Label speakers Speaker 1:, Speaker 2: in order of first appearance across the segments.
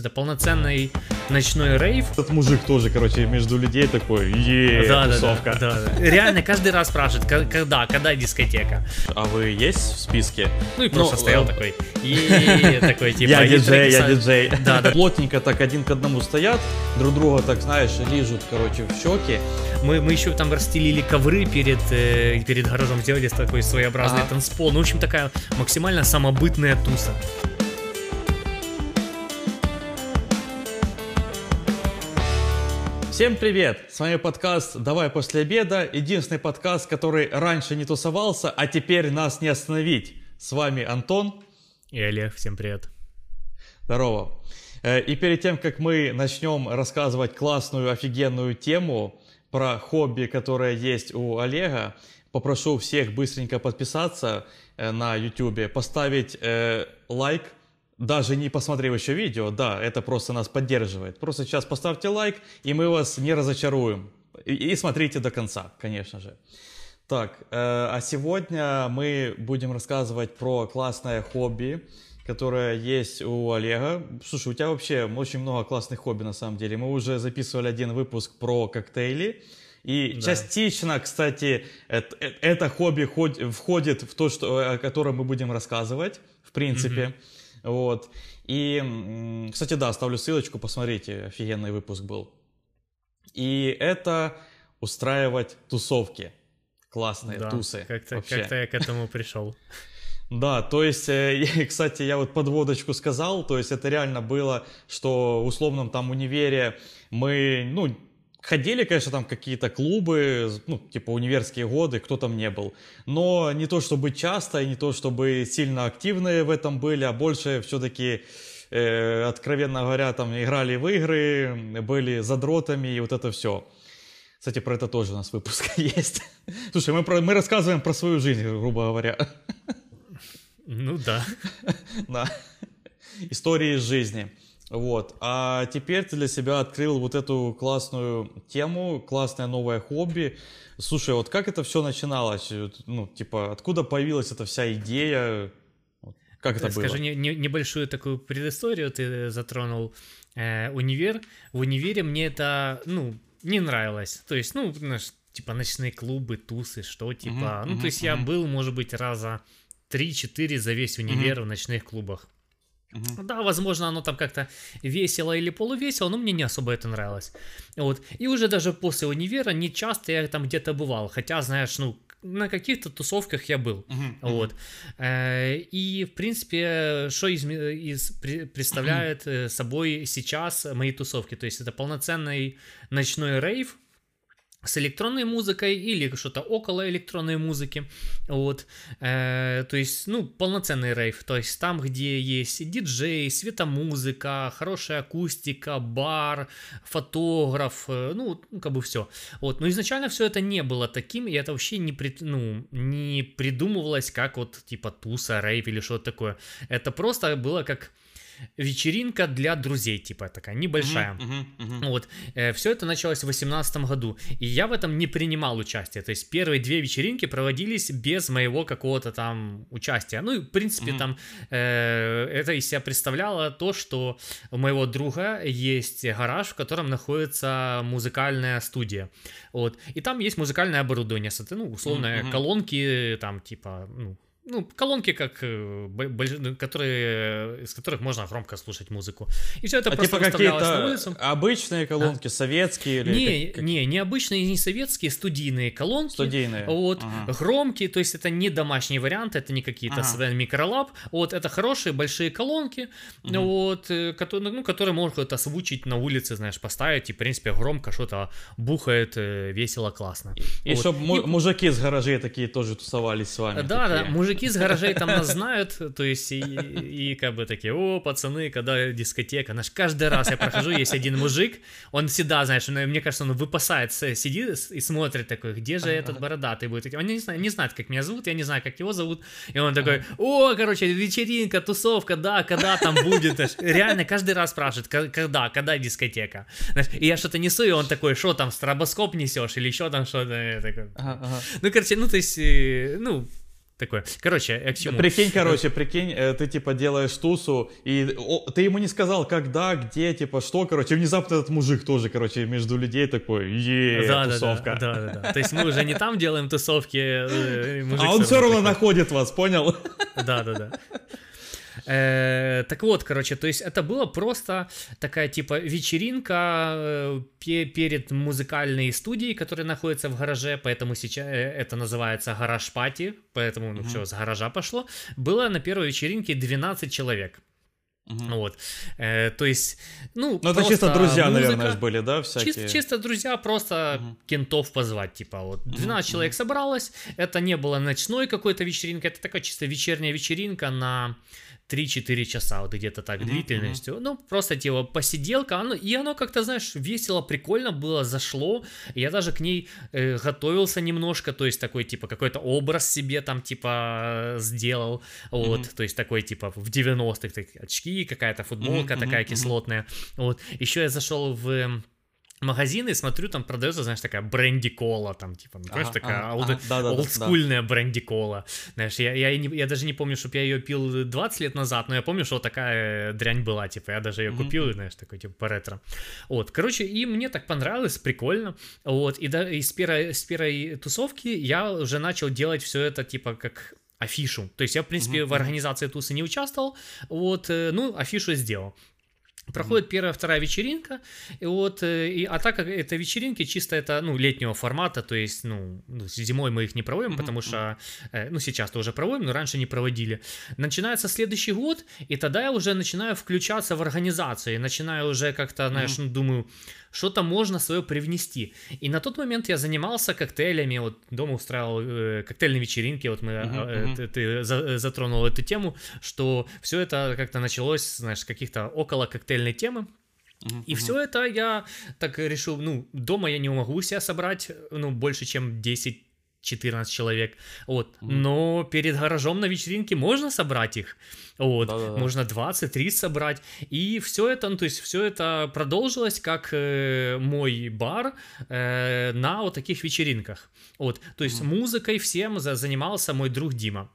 Speaker 1: Это полноценный ночной рейв.
Speaker 2: Этот мужик тоже, короче, между людей такой, е
Speaker 1: Да, да,
Speaker 2: тусовка.
Speaker 1: да, да, да. Реально каждый раз спрашивает, «Ка- когда, когда дискотека.
Speaker 2: А вы есть в списке?
Speaker 1: Ну и просто
Speaker 2: Ну,
Speaker 1: стоял
Speaker 2: э,
Speaker 1: такой, и такой типа.
Speaker 2: я диджей, я диджей.
Speaker 1: Да, да.
Speaker 2: Плотненько так один к одному стоят, друг друга так, знаешь, лижут, короче, в щеки.
Speaker 1: Мы, мы еще там расстелили ковры перед, э, перед гаражом, сделали такой своеобразный
Speaker 2: Ага.
Speaker 1: танцпол. Ну, в общем, такая максимально самобытная туса.
Speaker 2: Всем привет! С вами подкаст «Давай после обеда». Единственный подкаст, который раньше не тусовался, а теперь нас не остановить. С вами Антон.
Speaker 1: И Олег, всем привет.
Speaker 2: Здорово. Э, И перед тем, как мы начнем рассказывать классную, офигенную тему про хобби, которое есть у Олега, попрошу всех быстренько подписаться э, на YouTube, поставить э, лайк, даже не посмотрев еще видео, да, это просто нас поддерживает. Просто сейчас поставьте лайк, и мы вас не разочаруем. И, и смотрите до конца, конечно же. Так, э, а сегодня мы будем рассказывать про классное хобби, которое есть у Олега. Слушай, у тебя вообще очень много классных хобби на самом деле. Мы уже записывали один выпуск про коктейли. И
Speaker 1: Да.
Speaker 2: частично, кстати, эт- э- это, хобби ход- входит в то, что, о котором мы будем рассказывать, в принципе. Вот. И, кстати, да, ставлю ссылочку, посмотрите, офигенный выпуск был. И это устраивать тусовки. Классные
Speaker 1: Да,
Speaker 2: тусы.
Speaker 1: Как-то,
Speaker 2: вообще.
Speaker 1: как-то я к этому пришел.
Speaker 2: Да, то есть, э, кстати, я вот подводочку сказал, то есть это реально было, что в условном там универе мы, ну, ходили, конечно, там какие-то клубы, ну, типа универские годы, кто там не был, но не то чтобы часто и не то чтобы сильно активные в этом были, а больше все-таки, э, откровенно говоря, там играли в игры, были задротами и вот это все. Кстати, про это тоже у нас выпуск есть. Слушай, мы, про- мы рассказываем про свою жизнь, грубо говоря.
Speaker 1: Ну да.
Speaker 2: Да. Истории из жизни. Вот. А теперь ты для себя открыл вот эту классную тему, классное новое хобби. Слушай, вот как это все начиналось? Ну, типа, откуда появилась эта вся идея? Как это
Speaker 1: Скажи
Speaker 2: было?
Speaker 1: не- не- небольшую такую предысторию ты затронул. Э, универ. В универе мне это, ну, не нравилось. То есть, ну, типа ночные клубы, тусы, что типа.
Speaker 2: Мгм,
Speaker 1: ну,
Speaker 2: мгм,
Speaker 1: то есть я
Speaker 2: мгм.
Speaker 1: был, может быть, раза 3-4 за весь универ в ночных клубах.
Speaker 2: Мгм.
Speaker 1: Да, возможно, оно там как-то весело или полувесело, но мне не особо это нравилось. Вот. И уже даже после универа не часто я там где-то бывал. Хотя, знаешь, ну, на каких-то тусовках я был.
Speaker 2: Мгм,
Speaker 1: Вот. Э, И, в принципе, что из, при- представляет э, собой сейчас мои тусовки? То есть это полноценный ночной рейв, с электронной музыкой или что-то около электронной музыки, вот, Э, то есть, ну, полноценный рейв, то есть там, где есть диджей, светомузыка, хорошая акустика, бар, фотограф, э, ну, ну, как бы все, вот, но изначально все это не было таким, и это вообще не, прид- ну, не придумывалось как вот, типа, туса, рейв или что-то такое, это просто было как вечеринка для друзей, типа, такая небольшая,
Speaker 2: Мгм, мгм, мгм.
Speaker 1: вот, все это началось в 2018 году, и я в этом не принимал участие, то есть первые две вечеринки проводились без моего какого-то там участия, ну и в принципе
Speaker 2: Мгм.
Speaker 1: там э, это из себя представляло то, что у моего друга есть гараж, в котором находится музыкальная студия, вот, и там есть музыкальное оборудование, ну, условно,
Speaker 2: Мгм.
Speaker 1: колонки, там, типа, ну, ну, колонки, как, э, больш- которые, из которых можно громко слушать музыку. И все это
Speaker 2: А
Speaker 1: просто
Speaker 2: типа
Speaker 1: выставлялось на улицу.
Speaker 2: обычные колонки, советские или
Speaker 1: Не,
Speaker 2: как- как-
Speaker 1: не, не обычные, не советские, студийные колонки.
Speaker 2: студийные?
Speaker 1: Вот,
Speaker 2: Ага.
Speaker 1: громкие, то есть это не домашний вариант, это не какие-то
Speaker 2: Ага.
Speaker 1: микролаб, вот, это хорошие большие колонки,
Speaker 2: Мгм.
Speaker 1: вот, э, которые, ну, которые это озвучить на улице, знаешь, поставить, и, в принципе, громко что-то бухает, э, весело, классно.
Speaker 2: И
Speaker 1: Вот.
Speaker 2: чтобы
Speaker 1: И-
Speaker 2: мужики из гаражей такие тоже тусовались с вами.
Speaker 1: Да, да,
Speaker 2: такие.
Speaker 1: Мужики с гаражей там нас знают, то есть и, и как бы такие, о, пацаны, когда дискотека, наш каждый раз я прохожу, есть один мужик, он всегда, знаешь, он, мне кажется, он выпасает, сидит и смотрит такой, где же этот бородатый будет, он не знает, не знает, как меня зовут, я не знаю, как его зовут, и он такой, о, короче, вечеринка, тусовка, да, когда там будет, знаешь, реально каждый раз спрашивает, «Ка- когда, когда дискотека, знаешь, и я что-то несу, и он такой, что там, стробоскоп несешь, или еще там что-то, такой,
Speaker 2: Ага, ага.
Speaker 1: ну, короче, ну, то есть, э, ну, такое. Короче, я к чему?
Speaker 2: Прикинь, короче, прикинь, э, ты типа делаешь тусу, и о, ты ему не сказал, когда, где, типа, что, короче, внезапно этот мужик тоже, короче, между людей такой, е
Speaker 1: да,
Speaker 2: тусовка.
Speaker 1: Да, да, да, да. То есть мы уже не там делаем тусовки. Э,
Speaker 2: а он все равно находит вас, понял?
Speaker 1: Да, да, да. Э, так вот, короче, то есть это было просто такая типа вечеринка э, перед музыкальной студией, которая находится в гараже, поэтому сейчас э, это называется гараж пати, поэтому ну mm-hmm. все с гаража пошло. Было на первой вечеринке 12 человек. Угу. Вот. Э, то есть, ну,
Speaker 2: ну это чисто друзья, музыка, наверное, были, да, всякие?
Speaker 1: Чисто, чисто друзья, просто угу. кентов позвать, типа, вот. 12 угу. человек собралось, это не было ночной какой-то вечеринка, это такая чисто вечерняя вечеринка на 3-4 часа, вот где-то так, mm-hmm, длительностью. Ну, просто типа посиделка, оно, и оно как-то, знаешь, весело, прикольно было, зашло. Я даже к ней э, готовился немножко, то есть такой, типа, какой-то образ себе там, типа, сделал, вот, mm-hmm. то есть такой, типа, в 90-х, так, очки, какая-то футболка mm-hmm, такая кислотная, вот. Еще я зашел в магазины, смотрю, там продается, знаешь, такая бренди-кола, там, типа, ну, ага, такая ага, олд, ага, да, да, олдскульная да. бренди-кола. Знаешь, я, я, не, я даже не помню, чтобы я ее пил 20 лет назад, но я помню, что такая дрянь была, типа, я даже ее mm-hmm. купил, знаешь, такой, типа, по ретро. Вот, короче, и мне так понравилось, прикольно, вот, и, да, и с, первой, с первой тусовки я уже начал делать все это, типа, как афишу. То есть я, в принципе, mm-hmm. в организации тусы не участвовал, вот, э, ну, афишу сделал. Проходит первая, вторая вечеринка, и вот, э, и, а так как это вечеринки чисто это, ну, летнего формата, то есть, ну, ну зимой мы их не проводим, потому что, э, ну, сейчас-то уже проводим, но раньше не проводили. Начинается следующий год, и тогда я уже начинаю включаться в организацию, начинаю уже как-то, знаешь, ну, думаю, что-то можно свое привнести. И на тот момент я занимался коктейлями, вот дома устраивал э, коктейльные вечеринки, вот мы, uh-huh, э, ты, за, затронул эту тему, что все это как-то началось, знаешь, с каких-то около коктейльной темы, Uh-huh. И все это я так решил, ну, дома я не могу себя собрать, ну, больше, чем 10 14 человек, вот, mm-hmm. но перед гаражом на вечеринке можно собрать их, вот, Да-да-да. можно 20-30 собрать, и все это, ну, то есть все это продолжилось как э, мой бар э, на вот таких вечеринках, вот, то есть mm-hmm. музыкой всем занимался мой друг Дима,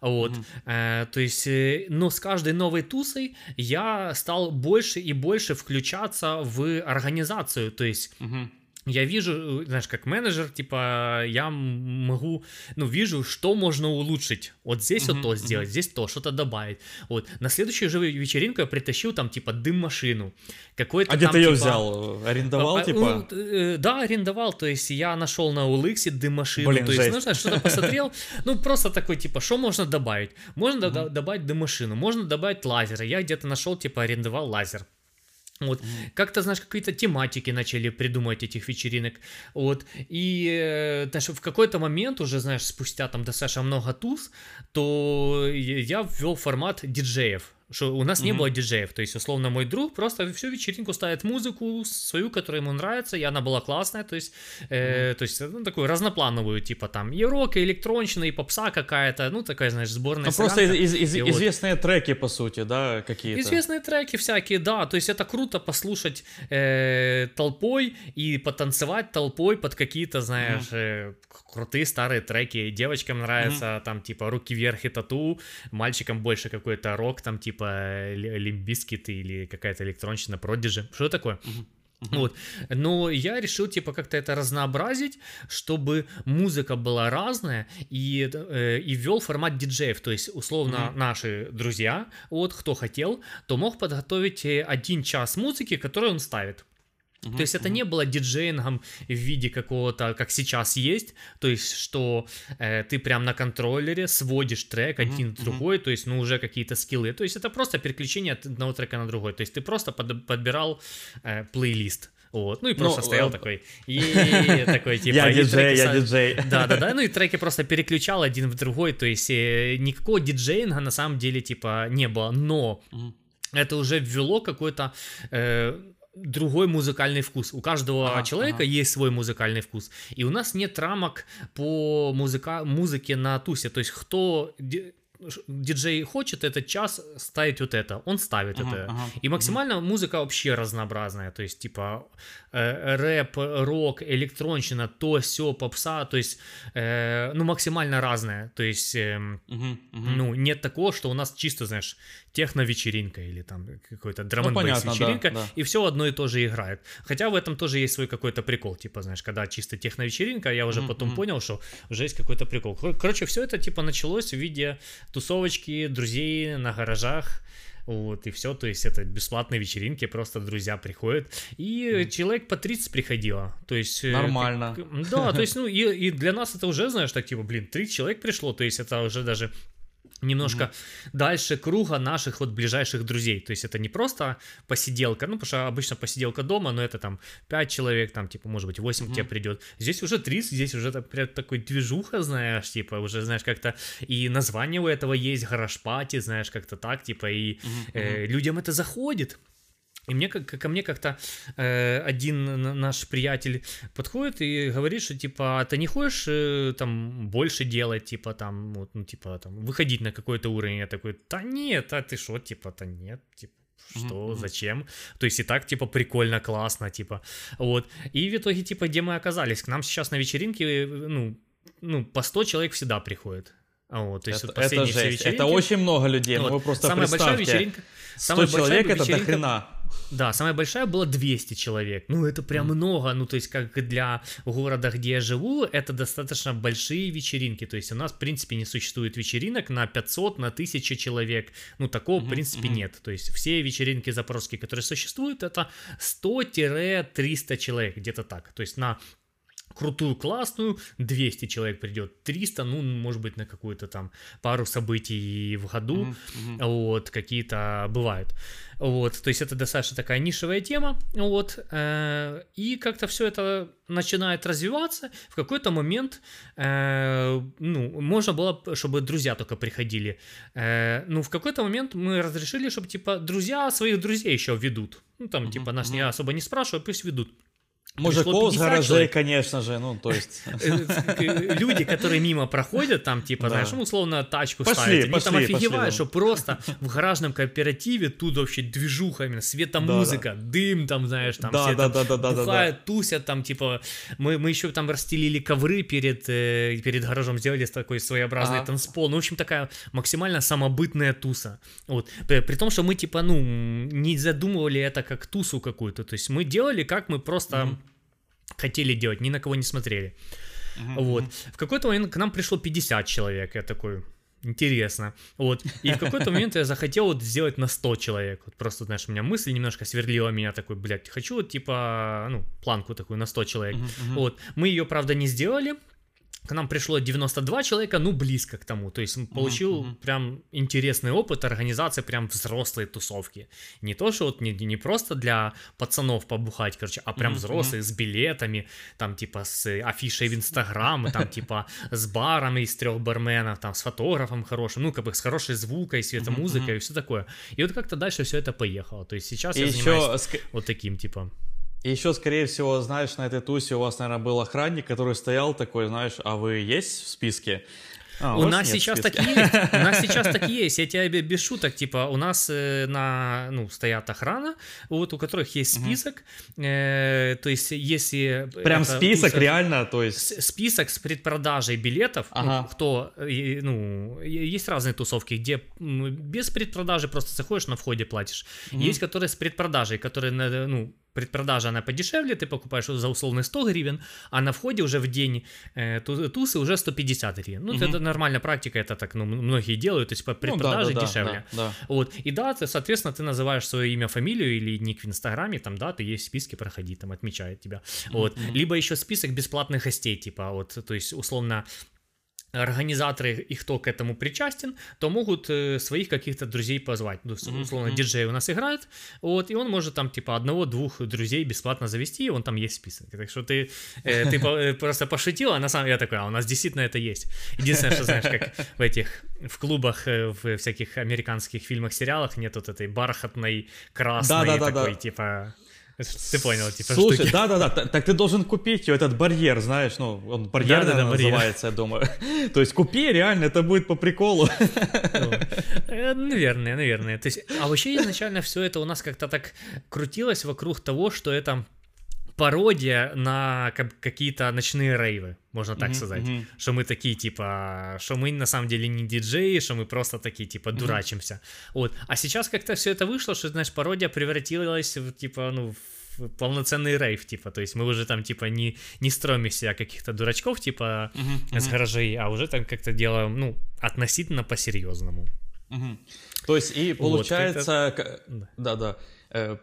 Speaker 1: вот, mm-hmm. э, то есть, э, но с каждой новой тусой я стал больше и больше включаться в организацию, то есть... Mm-hmm я вижу, знаешь, как менеджер, типа, я могу, ну, вижу, что можно улучшить. Вот здесь uh-huh, вот то сделать, uh-huh. здесь то, что-то добавить. Вот. На следующую же вечеринку я притащил там, типа, дым-машину. Какой-то
Speaker 2: а где
Speaker 1: ты
Speaker 2: ее типа... взял? Арендовал, а, типа?
Speaker 1: Ну, э, да, арендовал, то есть я нашел на улыксе дым-машину. Блин, то есть, ну, знаешь, что-то посмотрел, ну, просто такой, типа, что можно добавить? Можно uh-huh. добавить дым-машину, можно добавить лазер. Я где-то нашел, типа, арендовал лазер. Вот, mm-hmm. как-то, знаешь, какие-то тематики начали придумывать этих вечеринок, вот, и э, даже в какой-то момент уже, знаешь, спустя там достаточно много туз, то я ввел формат диджеев, что у нас mm-hmm. не было диджеев, то есть, условно, мой друг просто всю вечеринку ставит музыку свою, которая ему нравится, и она была классная, то есть, э, mm-hmm. то есть, ну, такую разноплановую, типа там и рок, и электронщина, и попса какая-то, ну, такая, знаешь, сборная. Ну,
Speaker 2: просто из, из, из, известные вот. треки, по сути, да, какие-то.
Speaker 1: Известные треки всякие, да, то есть, это круто послушать э, толпой и потанцевать толпой под какие-то, знаешь, mm-hmm. Крутые старые треки, девочкам нравится, mm-hmm. там, типа, Руки Вверх и Тату, мальчикам больше какой-то рок, там, типа, Limp Bizkit или какая-то электронщина, Продиджи, что такое? Uh-huh. Вот. Но я решил, типа, как-то это разнообразить, чтобы музыка была разная, и, э, и ввел формат диджеев. То есть, условно, uh-huh. наши друзья, вот, кто хотел, то мог подготовить э, один час музыки, который он ставит. Uh-huh, то есть это не было диджеингом в виде какого-то, как сейчас есть, то есть что э, ты прям на контроллере сводишь трек uh-huh, один uh-huh. другой, то есть ну уже какие-то скиллы, то есть это просто переключение от одного трека на другой, то есть ты просто под, подбирал э, плейлист. Вот, ну и просто ну, стоял э... такой, и такой типа...
Speaker 2: Я диджей, я диджей.
Speaker 1: Да-да-да, ну и треки просто переключал один в другой, то есть э, никакого диджеинга на самом деле типа не было, но это уже ввело какой-то э, другой музыкальный вкус. У каждого а, человека ага. есть свой музыкальный вкус. И у нас нет рамок по музыка, музыке на тусе. То есть кто диджей хочет этот час ставить вот это, он ставит
Speaker 2: Ага,
Speaker 1: это.
Speaker 2: ага,
Speaker 1: И максимально музыка вообще разнообразная, то есть типа э, рэп, рок, электронщина, то, все, попса, то есть, э, ну, максимально разная, то есть, эм,
Speaker 2: Мгм, мгм.
Speaker 1: ну, нет такого, что у нас чисто, знаешь, техно-вечеринка или там какой-то драм
Speaker 2: Ну, понятно, да,
Speaker 1: вечеринка
Speaker 2: да.
Speaker 1: и все одно и то же играет. Хотя в этом тоже есть свой какой-то прикол, типа, знаешь, когда чисто техно-вечеринка, я уже
Speaker 2: Мгм,
Speaker 1: потом
Speaker 2: мгм.
Speaker 1: понял, что уже есть какой-то прикол. Кор- Короче, все это типа началось в виде тусовочки друзей на гаражах, вот, и все, то есть это бесплатные вечеринки, просто друзья приходят, и человек по 30 приходило, то есть... э,
Speaker 2: Нормально.
Speaker 1: как- да, то есть, ну, и, и для нас это уже, знаешь, так, типа, блин, 30 человек пришло, то есть это уже даже немножко дальше круга наших вот ближайших друзей. То есть это не просто посиделка, ну, потому что обычно посиделка дома, но это там 5 человек, там, типа, может быть, 8 к тебе придет. Здесь уже 30, здесь уже так- прям такой движуха, знаешь, типа, уже, знаешь, как-то и название у этого есть, гараж-пати, знаешь, как-то так, типа, и э, людям это заходит. И мне, как, ко мне как-то э, один наш приятель подходит и говорит, что типа, «А ты не хочешь э, там больше делать, типа там, вот, ну типа там, выходить на какой-то уровень? Я такой, да нет, а ты что, типа, да нет, типа, что, зачем? То есть и так, типа, прикольно, классно, типа, вот. И в итоге, типа, где мы оказались? К нам сейчас на вечеринке, э, ну, ну, по 100 человек всегда приходит. А Вот, то есть
Speaker 2: Это,
Speaker 1: вот
Speaker 2: это
Speaker 1: последние
Speaker 2: жесть.
Speaker 1: вечеринки.
Speaker 2: Это очень много людей.
Speaker 1: Вот.
Speaker 2: Ну, вы просто
Speaker 1: самая большая вечеринка.
Speaker 2: 100
Speaker 1: самая большая
Speaker 2: человек это до
Speaker 1: вечеринка-
Speaker 2: хрена.
Speaker 1: Да, самая большая была 200 человек. Ну, это прям много. Ну, то есть, как для города, где я живу, это достаточно большие вечеринки. То есть, у нас, в принципе, не существует вечеринок на 500, на 1000 человек. Ну, такого, в принципе, нет. То есть, все вечеринки запорожские, которые существуют, это 100-300 человек, где-то так. То есть, на крутую, классную, 200 человек придет, 300, ну, может быть, на какую-то там пару событий в году, вот, какие-то бывают, вот, то есть это достаточно такая нишевая тема, вот, э, и как-то все это начинает развиваться, в какой-то момент, э, ну, можно было, чтобы друзья только приходили, э, ну, в какой-то момент мы разрешили, чтобы, типа, друзья своих друзей еще ведут, ну, там, типа, нас не особо не спрашивают, пусть ведут,
Speaker 2: Мужиков с
Speaker 1: 50
Speaker 2: гаражей, конечно же, ну, то есть...
Speaker 1: Э, люди, которые мимо проходят, там, типа, знаешь, ну, условно, тачку ставят, они
Speaker 2: пошли,
Speaker 1: там
Speaker 2: пошли,
Speaker 1: офигевают, что просто в гаражном кооперативе тут вообще движуха, именно светомузыка, дым там, знаешь, там все бухают, тусят, там, типа, мы, мы еще там расстелили ковры перед, э, перед гаражом, сделали такой своеобразный
Speaker 2: Ага.
Speaker 1: танцпол, ну, в общем, такая максимально самобытная туса, вот, при том, что мы, типа, ну, не задумывали это как тусу какую-то, то есть мы делали, как мы просто хотели делать, ни на кого не смотрели. Вот. В какой-то момент к нам пришло 50 человек. Я такой, интересно. Вот. И в какой-то момент я захотел вот сделать на 100 человек. Вот просто, знаешь, у меня мысль немножко сверлила меня такой, блядь, хочу вот типа, ну, планку такую на 100 человек. Вот. Мы ее, правда, не сделали. К нам пришло 92 человека, ну, близко к тому. То есть получил прям интересный опыт организации прям взрослой тусовки. Не то, что вот не, не просто для пацанов побухать, короче, а прям взрослые с билетами, там, типа, с афишей в Инстаграм, там, типа, с баром из трех барменов, там, с фотографом хорошим, ну, как бы с хорошей звукой, светомузыкой и все такое. И вот как-то дальше все это поехало. То есть сейчас
Speaker 2: И
Speaker 1: я
Speaker 2: еще,
Speaker 1: занимаюсь
Speaker 2: ск-
Speaker 1: вот таким, типа...
Speaker 2: и еще, скорее всего, знаешь, на этой тусе у вас, наверное, был охранник, который стоял такой, знаешь, а вы есть в списке? А,
Speaker 1: У
Speaker 2: вас
Speaker 1: нас сейчас такие есть. У нас сейчас такие есть. Я тебе бе- без шуток, типа, у нас э, на, ну, стоят охрана, вот, у которых есть список. э, то есть, если...
Speaker 2: Прям
Speaker 1: это
Speaker 2: список,
Speaker 1: туса-
Speaker 2: реально, то есть...
Speaker 1: список с предпродажей билетов, ну, кто, э, ну, есть разные тусовки, где без предпродажи просто заходишь на входе платишь. Есть, которые с предпродажей, которые, ну, предпродажа, она подешевле, ты покупаешь за условные 100 гривен, а на входе уже в день э, ту- тусы уже 150 гривен. Ну, это нормальная практика, это так, ну, многие делают, то есть по
Speaker 2: Ну, да,
Speaker 1: предпродаже
Speaker 2: да, да,
Speaker 1: дешевле.
Speaker 2: да, да.
Speaker 1: Вот. И да, ты, соответственно, ты называешь свое имя, фамилию или ник в Инстаграме, там, да, ты есть в списке, проходи, там, отмечает тебя. Вот. Либо еще список бесплатных гостей, типа, вот, то есть, условно, организаторы, и кто к этому причастен, то могут э, своих каких-то друзей позвать. Ну, условно, диджей у нас играет, вот, и он может там, типа, одного-двух друзей бесплатно завести, и он там есть список. Так что ты, э, ты по- э, просто пошутил, а на самом деле я такой, а у нас действительно это есть. Единственное, что, знаешь, как в этих, в клубах, в всяких американских фильмах, сериалах нет вот этой бархатной, красной такой, типа... Ты понял, типа
Speaker 2: Слушай, да-да-да, так ты должен купить этот барьер, знаешь, ну, он барьер, да, да, да, называется, я думаю. То есть купи, реально, это будет по приколу.
Speaker 1: Ну, э, наверное, наверное. То есть, а вообще изначально все это у нас как-то так крутилось вокруг того, что это пародия на какие-то ночные рейвы, можно так mm-hmm, сказать. Mm-hmm. Что мы такие, типа, что мы на самом деле не диджеи, что мы просто такие, типа, дурачимся. Mm-hmm. Вот. А сейчас как-то все это вышло, что, знаешь, пародия превратилась в, типа, ну, в полноценный рейв, типа, то есть мы уже там, типа, не, не строим из себя каких-то дурачков, типа, uh-huh, с гаражей, а уже там как-то делаем, ну, относительно по-серьезному.
Speaker 2: Uh-huh. То есть и получается... Вот, Да-да. Э,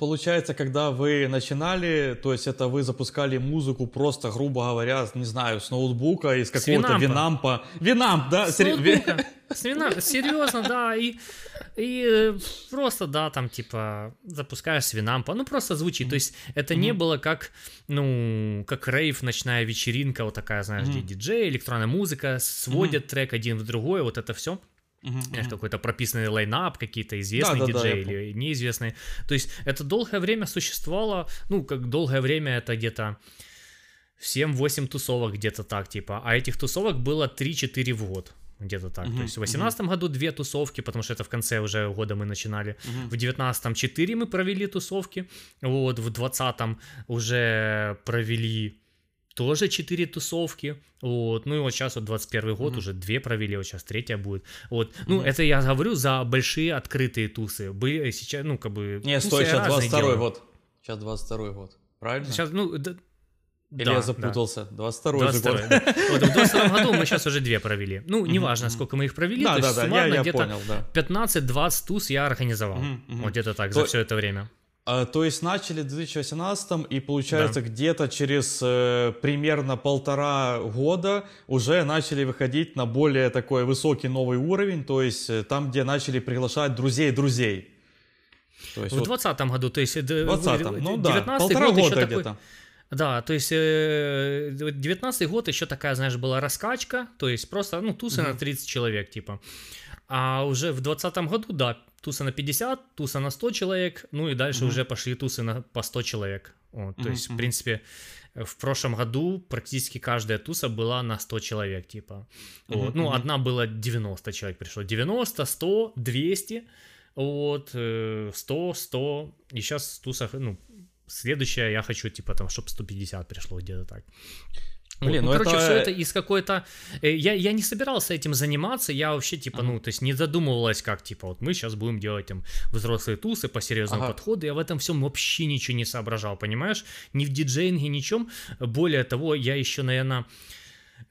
Speaker 2: получается, когда вы начинали, то есть это вы запускали музыку просто, грубо говоря, не знаю, с ноутбука, из какого-то винампа. Винамп, да?
Speaker 1: С ноутбука. С винампа, серьезно, да, и, и э, просто, да, там, типа, запускаешь с винампа, ну, просто звучит, то есть это не было как, ну, как рейв, ночная вечеринка, вот такая, знаешь, где диджей, электронная музыка, сводят трек один в другой, вот это все. Uh-huh, какой-то прописанный лайнап, какие-то известные да, диджеи да, или неизвестные. То есть это долгое время существовало, ну, как долгое время это где-то 7-8 тусовок где-то так, типа, а этих тусовок было 3-4 в год где-то так. Uh-huh, То есть в 2018 uh-huh. году две тусовки, потому что это в конце уже года мы начинали. Uh-huh. В 2019 4 мы провели тусовки. Вот, в 2020 уже провели тоже 4 тусовки, вот, ну и вот сейчас вот 21 год, mm-hmm. уже 2 провели, вот сейчас третья будет, вот, ну mm-hmm. это я говорю за большие открытые тусы, были сейчас, ну как бы...
Speaker 2: Не, стой, сейчас 22 год, сейчас 22 год, правильно?
Speaker 1: Сейчас, ну, да,
Speaker 2: или да, я запутался? Да. 22 22 год.
Speaker 1: Да. Вот в 22 году мы сейчас уже две провели. Ну, неважно, сколько мы их провели. Да, то да, есть, да, суммарно я, я да. 15-20 туз я организовал. Вот где-то так, то... за все это время.
Speaker 2: А, то есть начали в 2018 и получается да. где-то через э, примерно полтора года уже начали выходить на более такой высокий новый уровень, то есть э, там, где начали приглашать друзей друзей.
Speaker 1: То есть в вот... году, то есть...
Speaker 2: В 20 ну да, полтора
Speaker 1: год
Speaker 2: года где-то. Такой...
Speaker 1: Да, то есть э, 19 год еще такая, знаешь, была раскачка, то есть просто, ну, тусы mm-hmm. на 30 человек, типа. А уже в 20 году, да, туса на 50, туса на 100 человек, ну и дальше mm-hmm. уже пошли тусы на, по 100 человек. Вот, mm-hmm. То есть, в принципе, в прошлом году практически каждая туса была на 100 человек, типа. Вот. Mm-hmm. Ну, одна была 90 человек пришло. 90, 100, 200, вот, 100, 100. И сейчас туса, ну, следующая я хочу, типа, там, чтобы 150 пришло где-то так. Блин, вот, ну, ну короче, это... все это из какой-то... Э, я, я не собирался этим заниматься, я вообще, типа, ага. ну, то есть не задумывалась, как, типа, вот мы сейчас будем делать там взрослые тусы по серьезному ага. подходу, я в этом всем вообще ничего не соображал, понимаешь? Ни в диджейнге, ничем. Более того, я еще, наверное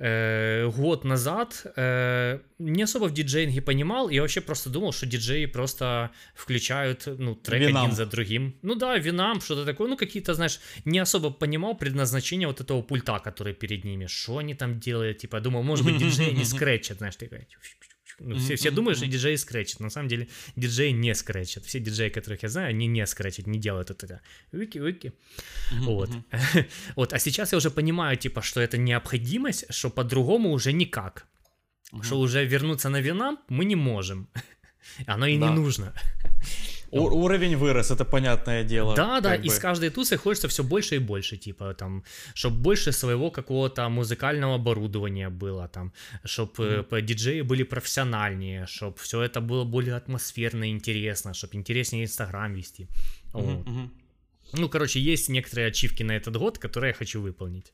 Speaker 1: э, год назад э, не особо в диджейнге понимал, и вообще просто думал, что диджеи просто включают ну, трек винам. один за другим. Ну да, винам, что-то такое, ну какие-то, знаешь, не особо понимал предназначение вот этого пульта, который перед ними, что они там делают, типа, думал, может быть, диджеи не скретчат, знаешь, такая ну, все, все думают, что диджей скретчит. На самом деле диджей не скретчит. Все диджеи, которых я знаю, они не скретчат, не делают это. Вики-вики. Вот. вот. А сейчас я уже понимаю, типа, что это необходимость, что по-другому уже никак. Что уже вернуться на вина мы не можем. Оно и да. не нужно.
Speaker 2: У- уровень вырос, это понятное дело.
Speaker 1: Да, да, и с каждой тусы хочется все больше и больше, типа там, чтобы больше своего какого-то музыкального оборудования было, там, чтобы mm-hmm. диджеи были профессиональнее, чтобы все это было более атмосферно и интересно, чтобы интереснее Инстаграм вести. Mm-hmm. Вот. Ну, короче, есть некоторые ачивки на этот год, которые я хочу выполнить.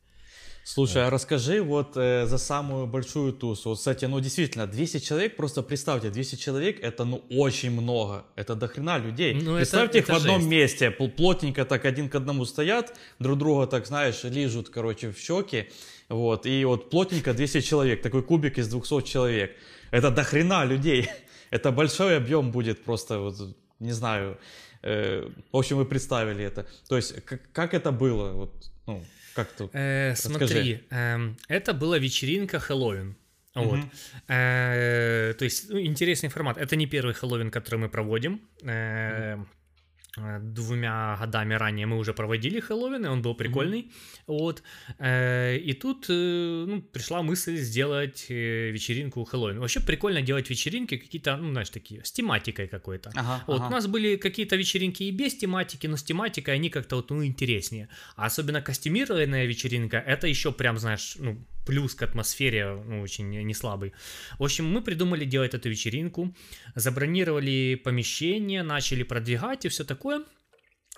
Speaker 2: Слушай, а расскажи вот э, за самую большую тусу. Вот, кстати, ну действительно, 200 человек, просто представьте, 200 человек это ну очень много. Это дохрена людей. Ну, представьте это, их это в одном жесть. месте, плотненько так один к одному стоят, друг друга так, знаешь, лижут, короче, в щеки. Вот, и вот плотненько 200 человек, такой кубик из 200 человек. Это дохрена людей. Это большой объем будет просто, вот, не знаю. Э, в общем, вы представили это. То есть, как, как это было? Вот, ну, как тут?
Speaker 1: Э, смотри, э, это была вечеринка Хэллоуин. Вот. Угу. Э, то есть, ну, интересный формат. Это не первый Хэллоуин, который мы проводим. Э, Э, двумя годами ранее мы уже проводили Хэллоуин, и он был прикольный. Mm-hmm. Вот. Э, и тут э, ну, пришла мысль сделать вечеринку Хэллоуин. Вообще прикольно делать вечеринки какие-то, ну, знаешь, такие, с тематикой какой-то. Ага, вот. ага. У нас были какие-то вечеринки и без тематики, но с тематикой они как-то вот, ну, интереснее. А особенно костюмированная вечеринка, это еще прям, знаешь, ну, плюс к атмосфере, ну, очень не слабый. В общем, мы придумали делать эту вечеринку, забронировали помещение, начали продвигать и все такое.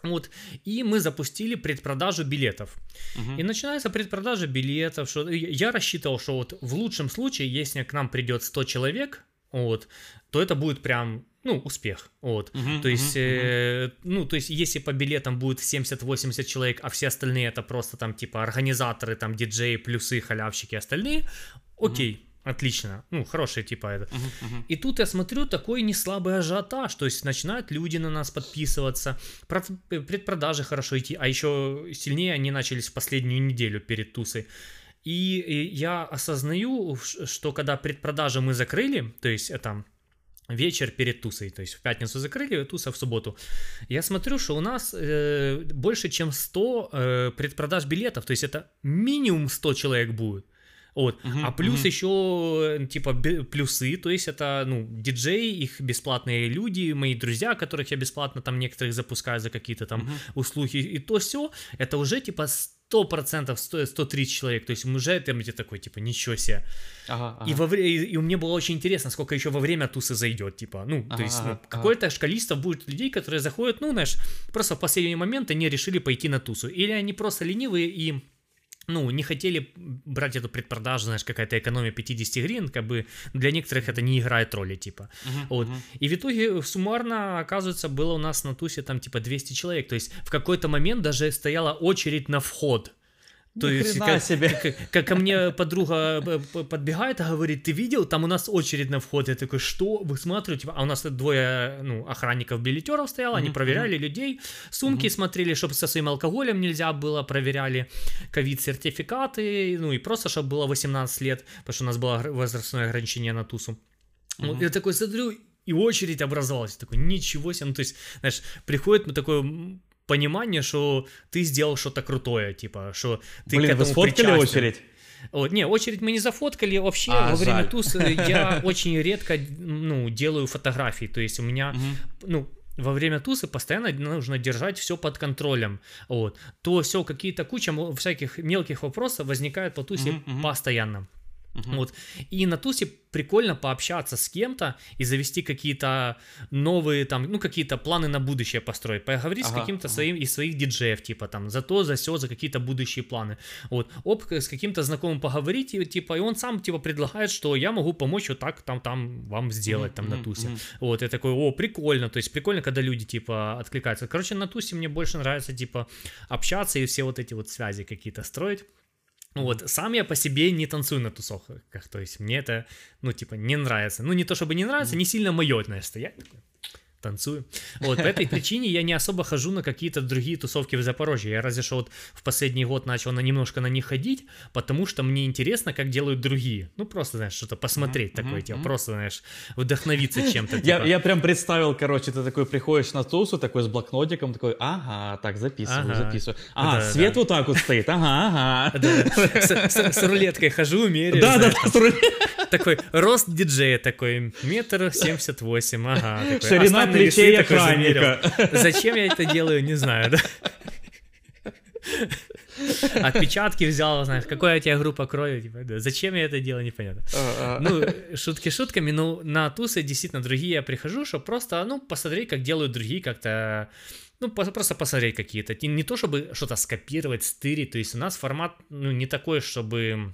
Speaker 1: Вот, и мы запустили предпродажу билетов. Uh-huh. И начинается предпродажа билетов. Что, я рассчитывал, что вот в лучшем случае, если к нам придет 100 человек, вот, то это будет прям ну, успех, вот, uh-huh, то есть, uh-huh, э, ну, то есть, если по билетам будет 70-80 человек, а все остальные это просто там, типа, организаторы, там, диджеи, плюсы, халявщики, остальные, окей, uh-huh. отлично, ну, хорошие, типа, это. Uh-huh, uh-huh. И тут я смотрю, такой неслабый ажиотаж, то есть, начинают люди на нас подписываться, предпродажи хорошо идти, а еще сильнее они начались в последнюю неделю перед тусой. И я осознаю, что когда предпродажи мы закрыли, то есть это вечер перед тусой, то есть в пятницу закрыли, туса в субботу. Я смотрю, что у нас э, больше, чем 100 э, предпродаж билетов, то есть это минимум 100 человек будет. Вот. Uh-huh, а плюс uh-huh. еще типа плюсы, то есть это ну диджеи, их бесплатные люди, мои друзья, которых я бесплатно там некоторых запускаю за какие-то там uh-huh. услуги и то все, это уже типа 100% 100, 130 человек, то есть уже ты такой, типа, ничего себе. Ага, ага. И, во, и, и мне было очень интересно, сколько еще во время тусы зайдет, типа, ну, ага, то есть, ну, ага. какое-то количество будет людей, которые заходят, ну, знаешь, просто в последний момент они решили пойти на тусу, или они просто ленивые и ну, не хотели брать эту предпродажу, знаешь, какая-то экономия 50 гривен, как бы для некоторых это не играет роли, типа. Uh-huh, вот. Uh-huh. И в итоге суммарно, оказывается, было у нас на тусе там типа 200 человек, то есть в какой-то момент даже стояла очередь на вход. То есть, как, себе. Как, как ко мне подруга э, подбегает и говорит, ты видел, там у нас очередь на вход. Я такой, что? Высматриваю, типа, а у нас двое, ну, охранников билетеров стояло, mm-hmm. они проверяли mm-hmm. людей, сумки mm-hmm. смотрели, чтобы со своим алкоголем нельзя было, проверяли ковид-сертификаты, ну, и просто, чтобы было 18 лет, потому что у нас было возрастное ограничение на тусу. Mm-hmm. Я такой смотрю, и очередь образовалась. такой, ничего себе. Ну, то есть, знаешь, приходит ну, такой понимание, что ты сделал что-то крутое, типа, что ты
Speaker 2: Блин, к этому вы сфоткали причастен. очередь?
Speaker 1: Вот, не, очередь мы не зафоткали. Вообще, а, во время жаль. туз я очень редко, ну, делаю фотографии. То есть у меня, ну, во время тусы постоянно нужно держать все под контролем. Вот. То все, какие-то куча всяких мелких вопросов возникают по тусе mm-hmm. постоянно. Uh-huh. Вот. И на тусе прикольно пообщаться с кем-то и завести какие-то новые там, ну, какие-то планы на будущее построить, поговорить ага, с каким-то ага. своим из своих диджеев, типа там, за то, за все, за какие-то будущие планы. Вот. Оп, с каким-то знакомым поговорить, и, типа, и он сам, типа, предлагает, что я могу помочь вот так, там, там, вам сделать, там, на тусе. Вот, я такой, о, прикольно, то есть прикольно, когда люди, типа, откликаются. Короче, на тусе мне больше нравится, типа, общаться и все вот эти вот связи какие-то строить. Вот, сам я по себе не танцую на тусовках, то есть мне это, ну, типа, не нравится. Ну, не то чтобы не нравится, не сильно мое, знаешь, стоять такой танцую. Вот, по этой причине я не особо хожу на какие-то другие тусовки в Запорожье. Я разве что вот в последний год начал на немножко на них ходить, потому что мне интересно, как делают другие. Ну, просто, знаешь, что-то посмотреть mm-hmm. такое, типа, просто, знаешь, вдохновиться чем-то. Типа.
Speaker 2: Я, я прям представил, короче, ты такой приходишь на тусу, такой с блокнотиком, такой, ага, так, записываю, ага. записываю. А, да, свет да. вот так вот стоит, ага, ага.
Speaker 1: С рулеткой хожу, меряю.
Speaker 2: Да, да, с рулеткой.
Speaker 1: Такой, рост диджея такой, метр семьдесят восемь, ага.
Speaker 2: Ширина плечей охранника.
Speaker 1: Зачем я это делаю, не знаю, да? Отпечатки взял, знаешь, какая у тебя группа крови, типа, да, зачем я это делаю, непонятно. Ну, шутки шутками, ну, на тусы действительно другие я прихожу, чтобы просто, ну, посмотреть, как делают другие, как-то, ну, просто посмотреть какие-то, не то, чтобы что-то скопировать, стырить, то есть у нас формат, ну, не такой, чтобы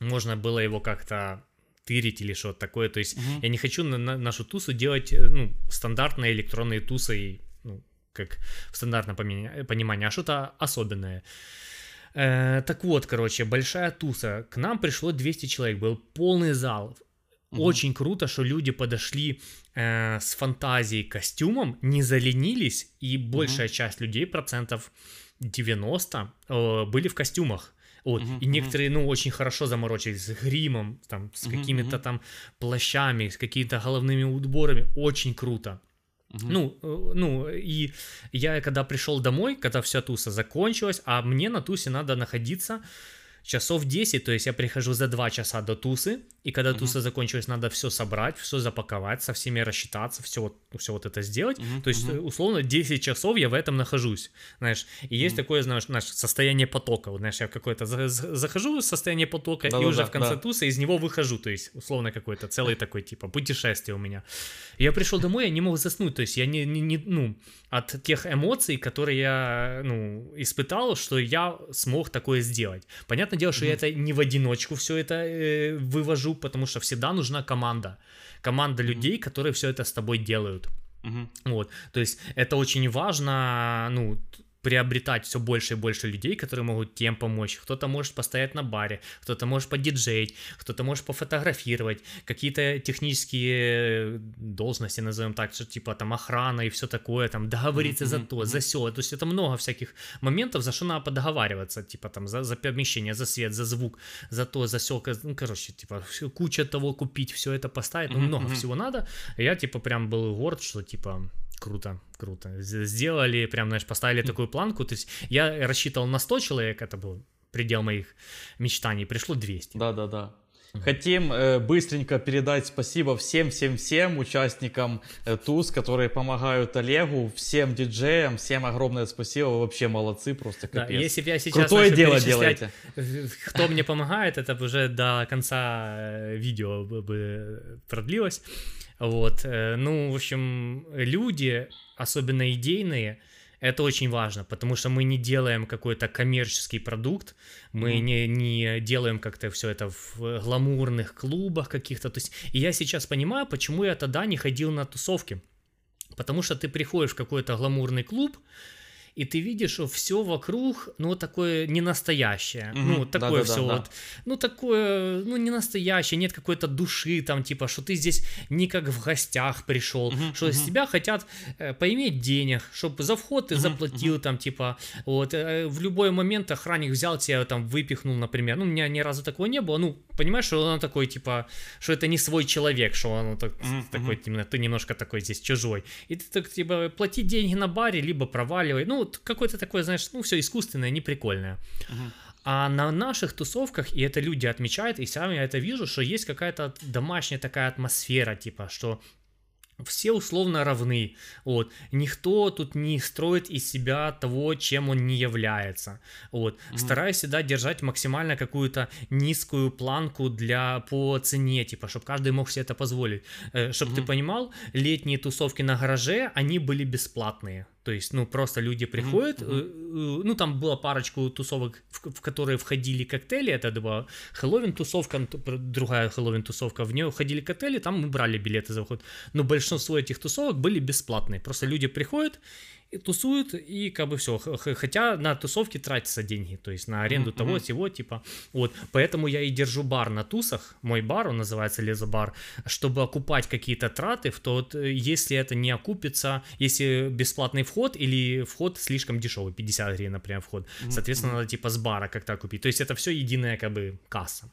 Speaker 1: можно было его как-то тырить или что-то такое. То есть угу. я не хочу на, на нашу тусу делать э, ну, стандартные электронные тусы, ну, как в стандартном понимании, а что-то особенное. Э, так вот, короче, большая туса. К нам пришло 200 человек, был полный зал. Угу. Очень круто, что люди подошли э, с фантазией костюмом, не заленились, и большая угу. часть людей, процентов 90, э, были в костюмах. Вот. Uh-huh, и некоторые, ну, очень хорошо заморочились с гримом, там, с uh-huh, какими-то там плащами, с какими-то головными уборами. Очень круто. Ну, э, ну, и я когда пришел домой, когда вся туса закончилась, а мне на тусе надо находиться часов 10, то есть я прихожу за 2 часа до тусы, и когда uh-huh. туса закончилась, надо все собрать, все запаковать, со всеми рассчитаться, все вот, все вот это сделать. Uh-huh. То есть, uh-huh. условно, 10 часов я в этом нахожусь, знаешь. И есть uh-huh. такое, знаешь, знаешь, состояние потока. Вот, знаешь, я в какое-то захожу в состояние потока, да, и да, уже да, в конце да. тусы из него выхожу. То есть, условно, какой-то целый такой, типа, путешествие у меня. я пришел домой, я не мог заснуть, то есть я не, не, не ну, от тех эмоций, которые я, ну, испытал, что я смог такое сделать. Понятное дело, что mm-hmm. я это не в одиночку все это э, вывожу, потому что всегда нужна команда. Команда mm-hmm. людей, которые все это с тобой делают. Mm-hmm. Вот, то есть это очень важно, ну, приобретать все больше и больше людей, которые могут тем помочь. Кто-то может постоять на баре, кто-то может подиджеить, кто-то может пофотографировать, какие-то технические должности, назовем так, что типа там охрана и все такое, там договориться mm-hmm. за то, за все. То есть это много всяких моментов, за что надо подоговариваться, типа там за, за помещение, за свет, за звук, за то, за все. Ну, короче, типа куча того купить, все это поставить, ну, много mm-hmm. всего надо. Я типа прям был горд, что типа круто, круто. Сделали, прям, знаешь, поставили такую планку. То есть я рассчитывал на 100 человек, это был предел моих мечтаний, пришло 200.
Speaker 2: Да-да-да. Хотим э, быстренько передать спасибо всем-всем-всем участникам э, ТУЗ, которые помогают Олегу, всем диджеям, всем огромное спасибо, вы вообще молодцы, просто капец. Да,
Speaker 1: если бы я сейчас Крутое дело делаете. Кто мне помогает, это уже до конца э, видео бы продлилось. Вот, э, ну, в общем, люди, особенно идейные, это очень важно, потому что мы не делаем какой-то коммерческий продукт, мы mm. не, не делаем как-то все это в гламурных клубах каких-то. То есть, и я сейчас понимаю, почему я тогда не ходил на тусовки. Потому что ты приходишь в какой-то гламурный клуб, и ты видишь, что все вокруг, ну, такое не настоящее, mm-hmm. ну, такое да, все да, вот, да. ну, такое, ну, не настоящее, нет какой-то души там, типа, что ты здесь не как в гостях пришел, mm-hmm. что mm-hmm. с тебя хотят э, поиметь денег, чтобы за вход ты mm-hmm. заплатил mm-hmm. там, типа, вот, э, в любой момент охранник взял тебя там, выпихнул, например, ну, у меня ни разу такого не было, ну, понимаешь, что он такой, типа, что это не свой человек, что он так, mm-hmm. такой, именно, ты немножко такой здесь чужой, и ты так, типа, плати деньги на баре, либо проваливай, ну, какое-то такое, знаешь, ну, все искусственное, неприкольное. Uh-huh. А на наших тусовках, и это люди отмечают, и сам я это вижу, что есть какая-то домашняя такая атмосфера, типа, что все условно равны, вот, никто тут не строит из себя того, чем он не является, вот, mm-hmm. стараюсь всегда держать максимально какую-то низкую планку для, по цене, типа, чтобы каждый мог себе это позволить, э, чтобы mm-hmm. ты понимал, летние тусовки на гараже, они были бесплатные, то есть, ну, просто люди приходят, mm-hmm. ну, там была парочку тусовок, в, в которые входили коктейли, это была Хэллоуин тусовка, другая Хэллоуин тусовка, в нее входили коктейли, там мы брали билеты за вход. Но большинство этих тусовок были бесплатные. Просто люди приходят, тусуют, и как бы все. Хотя на тусовки тратятся деньги, то есть на аренду mm-hmm. того, всего, типа. Вот, поэтому я и держу бар на тусах, мой бар, он называется Лезобар, чтобы окупать какие-то траты, в тот, если это не окупится, если бесплатный вход или вход слишком дешевый, 50 гривен, например, вход, соответственно, mm-hmm. надо типа с бара как-то окупить. То есть это все единая как бы касса.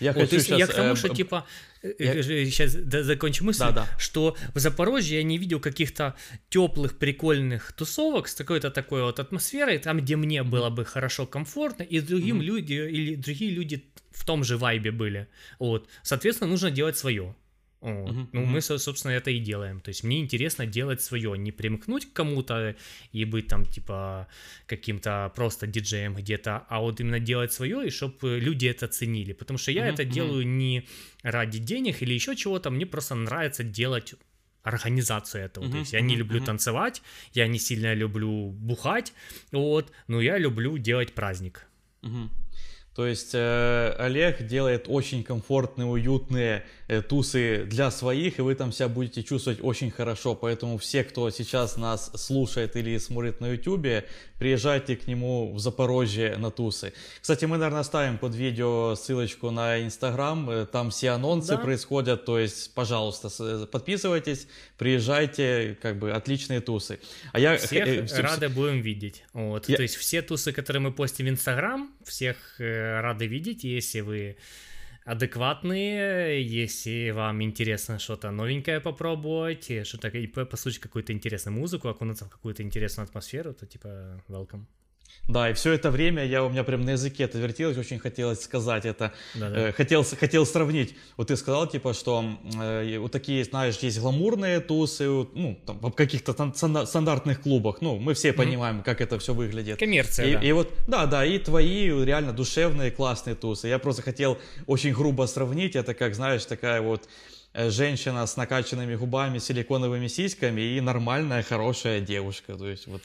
Speaker 2: Я вот, хочу сейчас,
Speaker 1: я к тому, э, что типа э, я... сейчас э, закончу мысль, да, да. что в Запорожье я не видел каких-то теплых, прикольных тусовок с какой-то такой вот атмосферой, там, где мне было бы хорошо, комфортно, и другим mm-hmm. люди или другие люди в том же вайбе были. Вот, соответственно, нужно делать свое. Вот. Uh-huh, ну, uh-huh. мы, собственно, это и делаем. То есть мне интересно делать свое, не примкнуть к кому-то и быть там, типа, каким-то просто диджеем где-то, а вот именно делать свое, и чтобы люди это ценили. Потому что я uh-huh, это делаю не ради денег или еще чего-то, мне просто нравится делать организацию этого. Uh-huh, То есть я не люблю uh-huh. танцевать, я не сильно люблю бухать, вот, но я люблю делать праздник.
Speaker 2: Uh-huh. То есть э, Олег делает очень комфортные, уютные э, тусы для своих, и вы там себя будете чувствовать очень хорошо. Поэтому все, кто сейчас нас слушает или смотрит на YouTube, приезжайте к нему в Запорожье на тусы. Кстати, мы, наверное, оставим под видео ссылочку на Инстаграм, э, там все анонсы да. происходят, то есть, пожалуйста, э, подписывайтесь, приезжайте, как бы отличные тусы.
Speaker 1: А я всех э, э, рады будем видеть. Вот, я... то есть все тусы, которые мы постим в Инстаграм, всех э, рады видеть, если вы адекватные, если вам интересно что-то новенькое попробовать, что-то и послушать какую-то интересную музыку, окунуться в какую-то интересную атмосферу, то типа welcome.
Speaker 2: Да, и все это время я у меня прям на языке это вертелось, очень хотелось сказать это. Э, хотел, хотел сравнить. Вот ты сказал, типа, что э, вот такие, знаешь, есть гламурные тусы, ну, там, в каких-то стандартных клубах. Ну, мы все понимаем, mm-hmm. как это все выглядит.
Speaker 1: Коммерция,
Speaker 2: и,
Speaker 1: да.
Speaker 2: И вот, да, да, и твои реально душевные, классные тусы. Я просто хотел очень грубо сравнить это, как, знаешь, такая вот женщина с накачанными губами, силиконовыми сиськами и нормальная, хорошая девушка. То есть вот...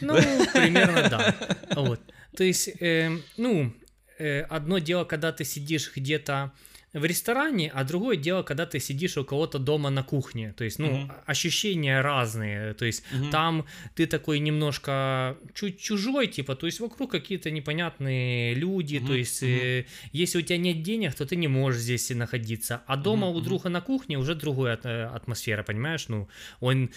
Speaker 1: Ну, примерно да. Вот. То есть, э, ну, э, одно дело, когда ты сидишь где-то в ресторане, а другое дело, когда ты сидишь у кого-то дома на кухне. То есть, ну, mm-hmm. ощущения разные. То есть, mm-hmm. там ты такой немножко чуть чужой, типа, то есть вокруг какие-то непонятные люди. Mm-hmm. То есть, mm-hmm. если у тебя нет денег, то ты не можешь здесь находиться. А дома mm-hmm. у друга на кухне уже другая атмосфера, понимаешь? Ну, он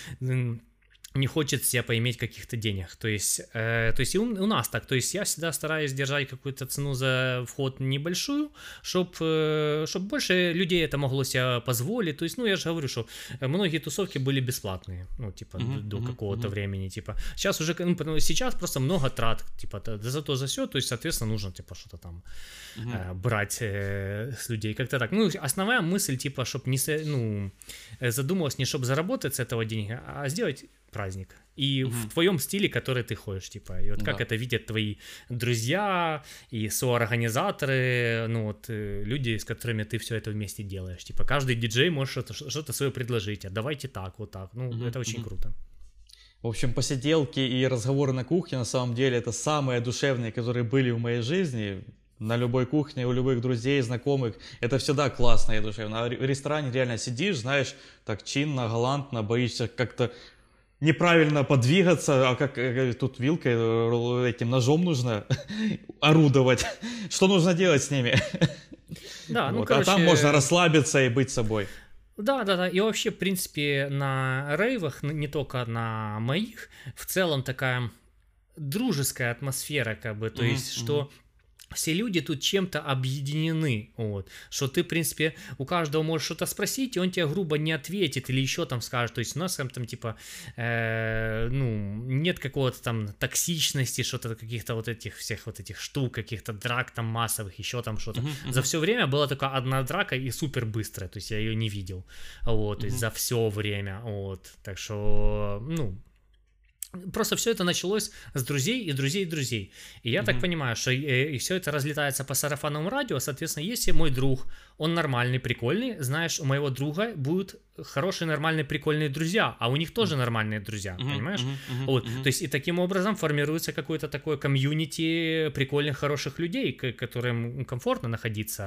Speaker 1: не хочет себя поиметь каких-то денег. То есть, э, то есть и у, у нас так. То есть я всегда стараюсь держать какую-то цену за вход небольшую, чтобы э, чтоб больше людей это могло себе позволить. То есть, ну, я же говорю, что многие тусовки были бесплатные, ну, типа, uh-huh, до, до какого-то uh-huh. времени, типа. Сейчас уже, ну, сейчас просто много трат, типа, за то, за все, то есть, соответственно, нужно, типа, что-то там uh-huh. э, брать э, с людей. Как-то так. Ну, основная мысль, типа, чтобы не, ну, задумалась не чтобы заработать с этого денег, а сделать праздник. И угу. в твоем стиле, который ты ходишь, типа, и вот как да. это видят твои друзья и соорганизаторы, ну вот э, люди, с которыми ты все это вместе делаешь. Типа, каждый диджей может что-то, что-то свое предложить, а давайте так, вот так. Ну, угу. это очень угу. круто.
Speaker 2: В общем, посиделки и разговоры на кухне, на самом деле, это самые душевные, которые были в моей жизни на любой кухне, у любых друзей, знакомых. Это всегда классно и душевно. А в ресторане реально сидишь, знаешь, так чинно, галантно, боишься как-то неправильно подвигаться, а как, как тут вилкой, э, этим ножом нужно орудовать. Что нужно делать с ними?
Speaker 1: Да, ну,
Speaker 2: вот.
Speaker 1: короче...
Speaker 2: А там можно расслабиться и быть собой.
Speaker 1: Да, да, да. И вообще, в принципе, на рейвах, не только на моих, в целом такая дружеская атмосфера, как бы, то mm-hmm. есть, что все люди тут чем-то объединены, вот, что ты, в принципе, у каждого можешь что-то спросить, и он тебе грубо не ответит или еще там скажет, то есть у нас там, там типа, э, ну, нет какого-то там токсичности, что-то каких-то вот этих всех вот этих штук, каких-то драк там массовых, еще там что-то. Uh-huh, uh-huh. За все время была только одна драка и супер быстрая, то есть я ее не видел, вот, uh-huh. то есть за все время, вот, так что, ну, Просто все это началось с друзей и друзей и друзей. И я mm-hmm. так понимаю, что и, и все это разлетается по сарафанному радио. Соответственно, если мой друг, он нормальный, прикольный, знаешь, у моего друга будут хорошие, нормальные, прикольные друзья, а у них тоже нормальные друзья, mm-hmm. понимаешь? Mm-hmm. Вот. Mm-hmm. То есть и таким образом формируется какое-то такое комьюнити прикольных, хороших людей, к- которым комфортно находиться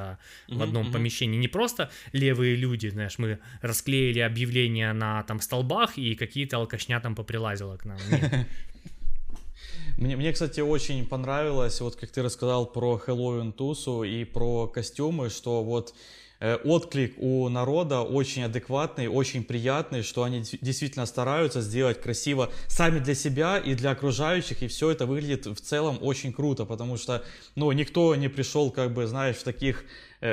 Speaker 1: mm-hmm. в одном mm-hmm. помещении. Не просто левые люди, знаешь, мы расклеили объявления на там столбах и какие-то алкашня там поприлазила к нам.
Speaker 2: Мне, мне, кстати, очень понравилось, вот как ты рассказал про Хэллоуин Тусу и про костюмы, что вот э, отклик у народа очень адекватный, очень приятный, что они действительно стараются сделать красиво сами для себя и для окружающих, и все это выглядит в целом очень круто, потому что, ну, никто не пришел, как бы, знаешь, в таких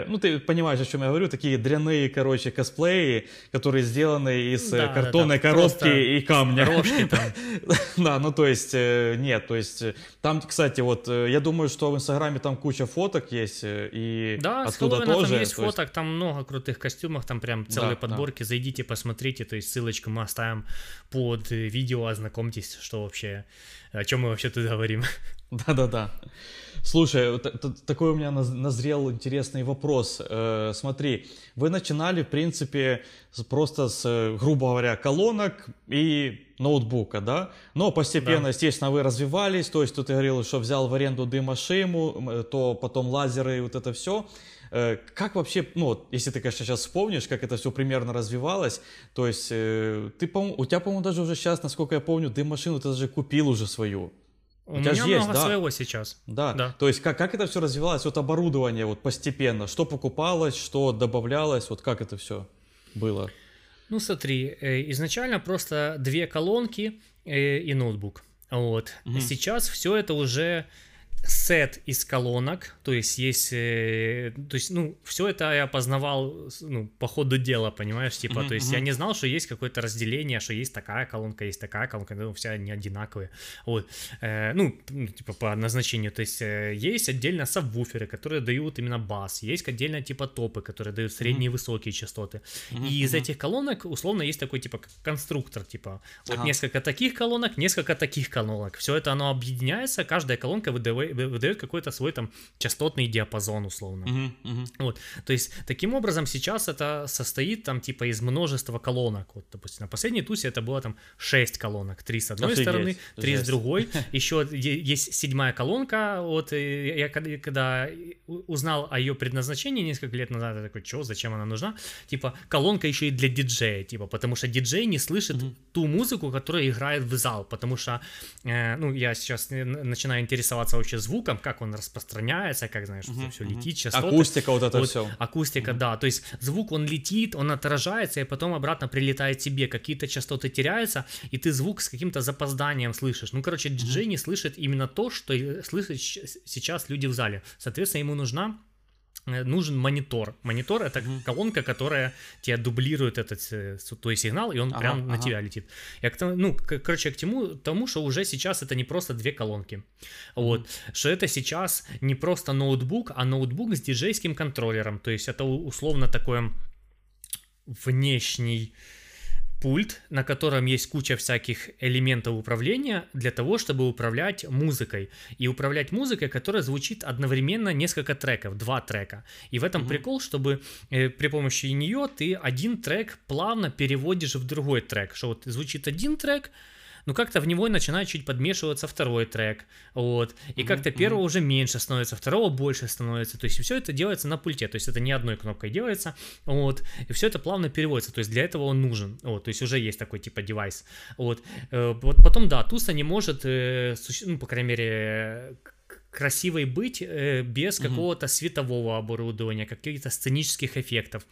Speaker 2: ну, ты понимаешь, о чем я говорю, такие дряные, короче, косплеи, которые сделаны из э, да, картонной да, коробки и камня.
Speaker 1: Рожки там.
Speaker 2: да, ну, то есть, э, нет, то есть, там, кстати, вот, я думаю, что в Инстаграме там куча фоток есть, и
Speaker 1: да,
Speaker 2: оттуда тоже.
Speaker 1: там есть фоток, там много крутых костюмов, там прям целые да, подборки, да. зайдите, посмотрите, то есть, ссылочку мы оставим под видео, ознакомьтесь, что вообще, о чем мы вообще тут говорим.
Speaker 2: Да-да-да. Слушай, такой у меня назрел интересный вопрос. Э, смотри, вы начинали, в принципе, просто с, грубо говоря, колонок и ноутбука, да? Но постепенно, да. естественно, вы развивались, то есть тут ты говорил, что взял в аренду дымошиму, то потом лазеры и вот это все. Э, как вообще, ну, если ты, конечно, сейчас вспомнишь, как это все примерно развивалось, то есть э, ты, у тебя, по-моему, даже уже сейчас, насколько я помню, дым-машину ты даже купил уже свою.
Speaker 1: У, У меня же есть, много да. своего сейчас.
Speaker 2: Да. да. То есть как, как это все развивалось, вот оборудование вот постепенно, что покупалось, что добавлялось, вот как это все было?
Speaker 1: Ну смотри, э, изначально просто две колонки э, и ноутбук. Вот. Угу. Сейчас все это уже сет из колонок, то есть есть, э, то есть, ну, все это я познавал, ну, по ходу дела, понимаешь, типа, mm-hmm. то есть я не знал, что есть какое-то разделение, что есть такая колонка, есть такая колонка, ну, все они одинаковые, вот, э, ну, типа, по назначению, то есть э, есть отдельно сабвуферы, которые дают именно бас, есть отдельно, типа, топы, которые дают средние mm-hmm. высокие частоты, mm-hmm. и из этих колонок, условно, есть такой, типа, конструктор, типа, вот ага. несколько таких колонок, несколько таких колонок, все это оно объединяется, каждая колонка выдает выдает какой-то свой там частотный диапазон условно. Uh-huh, uh-huh. Вот, то есть таким образом сейчас это состоит там типа из множества колонок. Вот, допустим, на последней тусе это было там 6 колонок, 3 с одной Офигеть, стороны, 3 жесть. с другой. Еще есть седьмая колонка. Вот я когда узнал о ее предназначении несколько лет назад, я такой, что, зачем она нужна? Типа колонка еще и для диджея, типа, потому что диджей не слышит uh-huh. ту музыку, которая играет в зал, потому что, э, ну, я сейчас начинаю интересоваться вообще звуком, как он распространяется, как, знаешь, uh-huh, все uh-huh. летит, частоты.
Speaker 2: Акустика вот это вот, все.
Speaker 1: Акустика, uh-huh. да, то есть звук, он летит, он отражается, и потом обратно прилетает тебе, какие-то частоты теряются, и ты звук с каким-то запозданием слышишь. Ну, короче, диджей uh-huh. не слышит именно то, что слышат сейчас люди в зале. Соответственно, ему нужна нужен монитор. Монитор это mm-hmm. колонка, которая тебе дублирует этот э, твой сигнал, и он ага, прям ага. на тебя летит. Я к тому, ну, к, короче, к тому, тому, что уже сейчас это не просто две колонки. Mm-hmm. Вот. Что это сейчас не просто ноутбук, а ноутбук с диджейским контроллером. То есть это условно такой внешний пульт, на котором есть куча всяких элементов управления для того, чтобы управлять музыкой. И управлять музыкой, которая звучит одновременно несколько треков, два трека. И в этом mm-hmm. прикол, чтобы э, при помощи нее ты один трек плавно переводишь в другой трек. Что вот звучит один трек, ну как-то в него начинает чуть подмешиваться второй трек, вот, и mm-hmm, как-то первого mm-hmm. уже меньше становится, второго больше становится, то есть все это делается на пульте, то есть это не одной кнопкой делается, вот, и все это плавно переводится, то есть для этого он нужен, вот, то есть уже есть такой типа девайс, вот, э, вот потом, да, туса не может, э, ну, по крайней мере, красивой быть э, без mm-hmm. какого-то светового оборудования, каких-то сценических эффектов,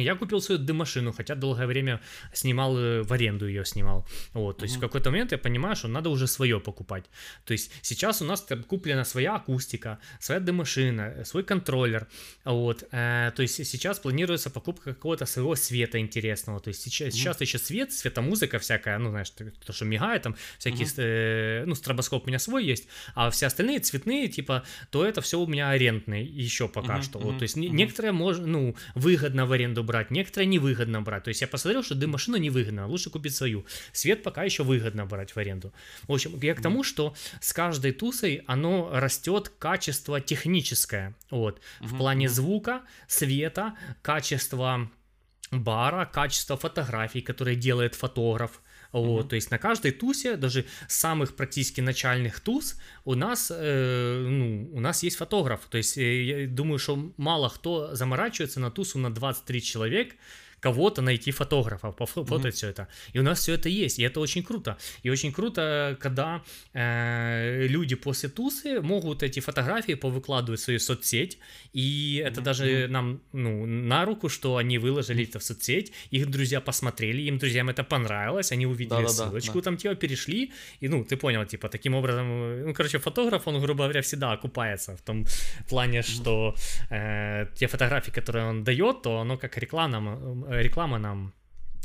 Speaker 1: я купил свою дымашину, хотя долгое время снимал, э, в аренду ее снимал. Вот, то есть в какой-то момент я понимаю, что надо уже свое покупать. То есть сейчас у нас куплена своя акустика, своя дымашина, свой контроллер. Вот, э, то есть сейчас планируется покупка какого-то своего света интересного. То есть сейчас, uh-huh. сейчас еще свет, светомузыка всякая, ну знаешь, то, что мигает, там всякие, uh-huh. э, ну стробоскоп у меня свой есть, а все остальные цветные, типа, то это все у меня арендные еще пока uh-huh. что. Вот, то есть uh-huh. некоторые можно, ну, выгодно в аренду брать, некоторые невыгодно брать. То есть я посмотрел, что дым-машина невыгодна, лучше купить свою. Свет пока еще выгодно брать в аренду. В общем, я к тому, что с каждой тусой оно растет качество техническое. Вот. В плане звука, света, качества бара, качество фотографий, которые делает фотограф. Вот. То есть на каждой тусе, даже самых практически начальных туз, у нас, э, ну, у нас есть фотограф. То есть э, я думаю, что мало кто заморачивается на тусу на 23 человек, кого-то найти фотографа, пофотать mm-hmm. все это. И у нас все это есть, и это очень круто. И очень круто, когда э, люди после тусы могут эти фотографии повыкладывать в свою соцсеть, и это mm-hmm. даже нам ну, на руку, что они выложили это в соцсеть, их друзья посмотрели, им друзьям это понравилось, они увидели да, ссылочку, да, там типа перешли, и ну, ты понял, типа, таким образом, ну, короче, фотограф, он, грубо говоря, всегда окупается в том плане, что э, те фотографии, которые он дает, то оно как реклама, реклама нам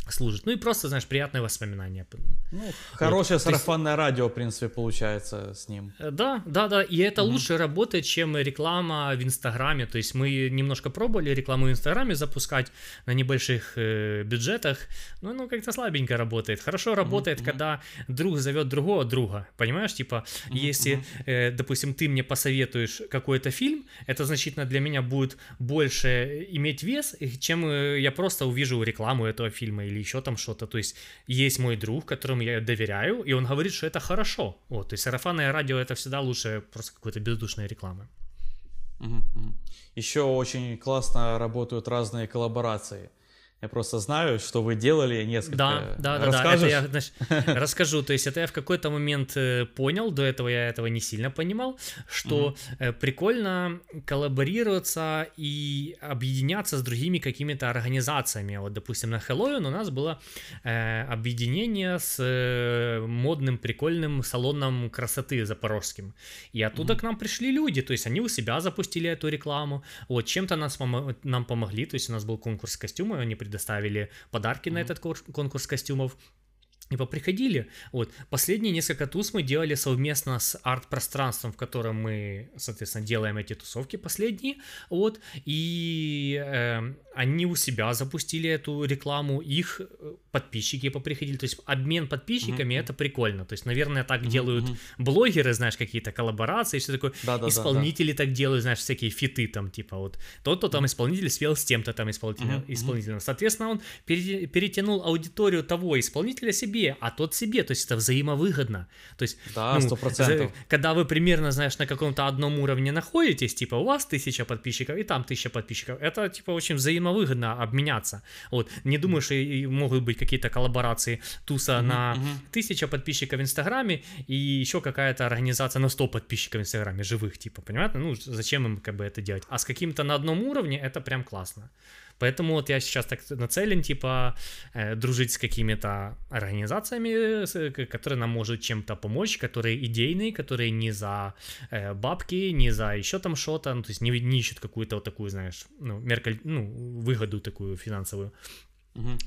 Speaker 1: служит. Ну и просто, знаешь, приятные воспоминания.
Speaker 2: Ну, хорошее вот, сарафанное есть... радио, в принципе, получается с ним.
Speaker 1: Э, да, да, да. И это угу. лучше работает, чем реклама в Инстаграме. То есть мы немножко пробовали рекламу в Инстаграме запускать на небольших э, бюджетах. Но ну, как-то слабенько работает. Хорошо работает, угу. когда друг зовет другого друга. Понимаешь, типа, угу. если, э, допустим, ты мне посоветуешь какой-то фильм, это значительно для меня будет больше иметь вес, чем э, я просто увижу рекламу этого фильма или еще там что-то. То есть есть мой друг, которому я доверяю, и он говорит, что это хорошо. Вот, то есть сарафанное радио это всегда лучше просто какой-то бездушной рекламы.
Speaker 2: Еще очень классно работают разные коллаборации. Я просто знаю, что вы делали несколько.
Speaker 1: Да, да, да, да. Это я значит, расскажу. То есть это я в какой-то момент э, понял, до этого я этого не сильно понимал, что mm-hmm. прикольно коллаборироваться и объединяться с другими какими-то организациями. Вот, допустим, на Хэллоуин у нас было э, объединение с э, модным, прикольным салоном красоты запорожским. И оттуда mm-hmm. к нам пришли люди, то есть они у себя запустили эту рекламу. Вот чем-то нас нам помогли, то есть у нас был конкурс костюмов, они предоставили подарки mm-hmm. на этот конкурс костюмов. И приходили. Вот. Последние несколько туз мы делали совместно с арт-пространством, в котором мы, соответственно, делаем эти тусовки последние. Вот. И э, они у себя запустили эту рекламу, их э, подписчики поприходили. То есть обмен подписчиками mm-hmm. это прикольно. То есть, наверное, так mm-hmm. делают блогеры, знаешь, какие-то коллаборации, все такое. Да, да, исполнители так делают, знаешь, всякие фиты там, типа вот тот-то там исполнитель спел с тем-то там исполнителем. Mm-hmm. исполнителем. Соответственно, он перетянул аудиторию того исполнителя себе, а тот себе. То есть это взаимовыгодно. То есть,
Speaker 2: да, ну, процентов.
Speaker 1: Когда вы примерно, знаешь, на каком-то одном уровне находитесь, типа у вас тысяча подписчиков и там тысяча подписчиков, это типа очень взаимовыгодно обменяться. Вот. Не думаю, что и могут быть какие-то коллаборации туса mm-hmm, на mm-hmm. тысяча подписчиков в Инстаграме и еще какая-то организация на 100 подписчиков в Инстаграме, живых, типа, понимаете? Ну, зачем им как бы это делать? А с каким-то на одном уровне это прям классно. Поэтому вот я сейчас так нацелен, типа, э, дружить с какими-то организациями, которые нам могут чем-то помочь, которые идейные, которые не за э, бабки, не за еще там что-то, ну, то есть не, не ищут какую-то вот такую, знаешь, ну, меркаль, ну, выгоду такую финансовую.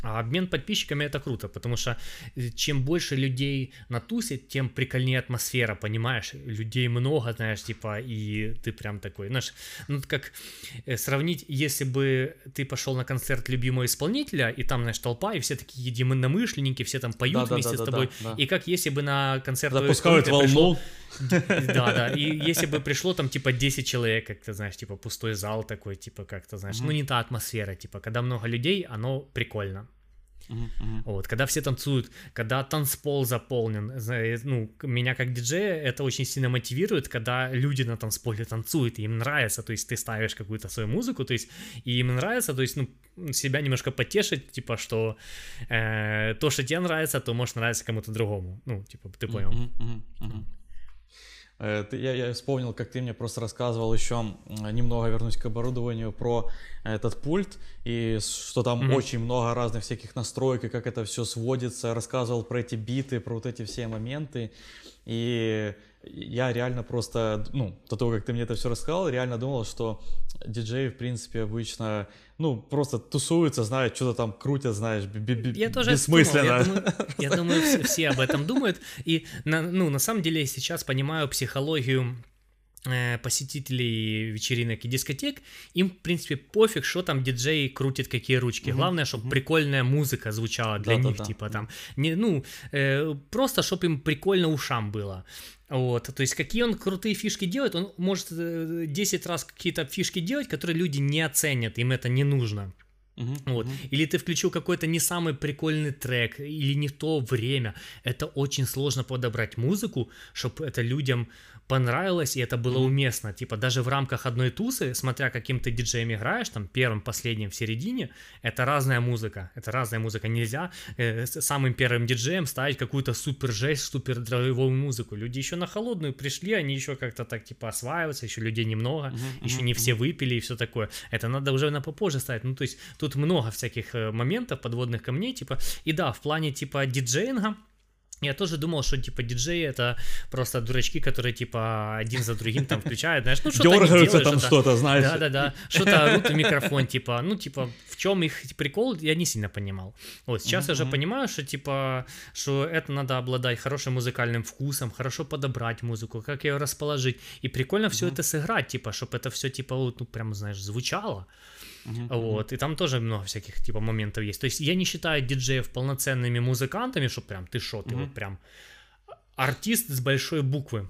Speaker 1: А обмен подписчиками это круто, потому что э, чем больше людей на тусе, тем прикольнее атмосфера, понимаешь? Людей много, знаешь, типа, и ты прям такой, знаешь, ну как э, сравнить, если бы ты пошел на концерт любимого исполнителя, и там, знаешь, толпа, и все такие единомышленники, все там поют да, вместе да, да, с тобой, да, да. и как если бы на концерт
Speaker 2: запускают волну. Пришло,
Speaker 1: да, да. И если бы пришло там типа 10 человек, как ты знаешь, типа пустой зал такой, типа как-то знаешь, ну не та атмосфера, типа когда много людей, оно прикольно. Uh-huh, uh-huh. Вот, когда все танцуют, когда танцпол заполнен, ну, меня как диджея это очень сильно мотивирует, когда люди на танцполе танцуют, и им нравится, то есть ты ставишь какую-то свою музыку, то есть и им нравится, то есть, ну, себя немножко потешить, типа, что э, то, что тебе нравится, то может нравиться кому-то другому, ну, типа, ты понял. Uh-huh,
Speaker 2: Э, я, я вспомнил, как ты мне просто рассказывал еще немного вернусь к оборудованию про этот пульт и что там mm-hmm. очень много разных всяких настроек и как это все сводится. Рассказывал про эти биты, про вот эти все моменты. И я реально просто, ну, до того, как ты мне это все рассказал, реально думал, что диджеи, в принципе, обычно, ну, просто тусуются, знают, что-то там крутят, знаешь, я тоже бессмысленно.
Speaker 1: Я, думаю, я думаю, все, все об этом думают. И, на, ну, на самом деле, я сейчас понимаю психологию посетителей вечеринок и дискотек, им, в принципе, пофиг, что там диджей крутит какие ручки. Угу, Главное, чтобы угу. прикольная музыка звучала для да, них, да, типа да. там. Не, ну, э, просто, чтобы им прикольно ушам было. Вот, то есть какие он крутые фишки делает, он может 10 э, раз какие-то фишки делать, которые люди не оценят, им это не нужно. Uh-huh, вот. uh-huh. Или ты включил какой-то не самый прикольный трек, или не то время. Это очень сложно подобрать музыку, чтобы это людям понравилось, и это было уместно. Типа, даже в рамках одной тусы, смотря каким ты диджеем играешь, там, первым, последним, в середине, это разная музыка. Это разная музыка. Нельзя э, самым первым диджеем ставить какую-то супер жесть, супер драйвовую музыку. Люди еще на холодную пришли, они еще как-то так, типа, осваиваются, еще людей немного, mm-hmm. еще не все выпили и все такое. Это надо уже на попозже ставить. Ну, то есть, тут много всяких э, моментов, подводных камней, типа, и да, в плане, типа, диджеинга, я тоже думал, что типа диджеи это просто дурачки, которые типа один за другим там включают, знаешь, ну что-то
Speaker 2: Дергаются там что-то, знаешь.
Speaker 1: Да-да-да, что-то орут в микрофон, типа, ну типа в чем их прикол, я не сильно понимал. Вот сейчас я уже понимаю, что типа, что это надо обладать хорошим музыкальным вкусом, хорошо подобрать музыку, как ее расположить, и прикольно все это сыграть, типа, чтобы это все типа, вот, ну прям, знаешь, звучало. Uh-huh, вот, и там тоже много всяких, типа, моментов есть. То есть я не считаю диджеев полноценными музыкантами, что прям ты шо, ты uh-huh. вот прям артист с большой буквы.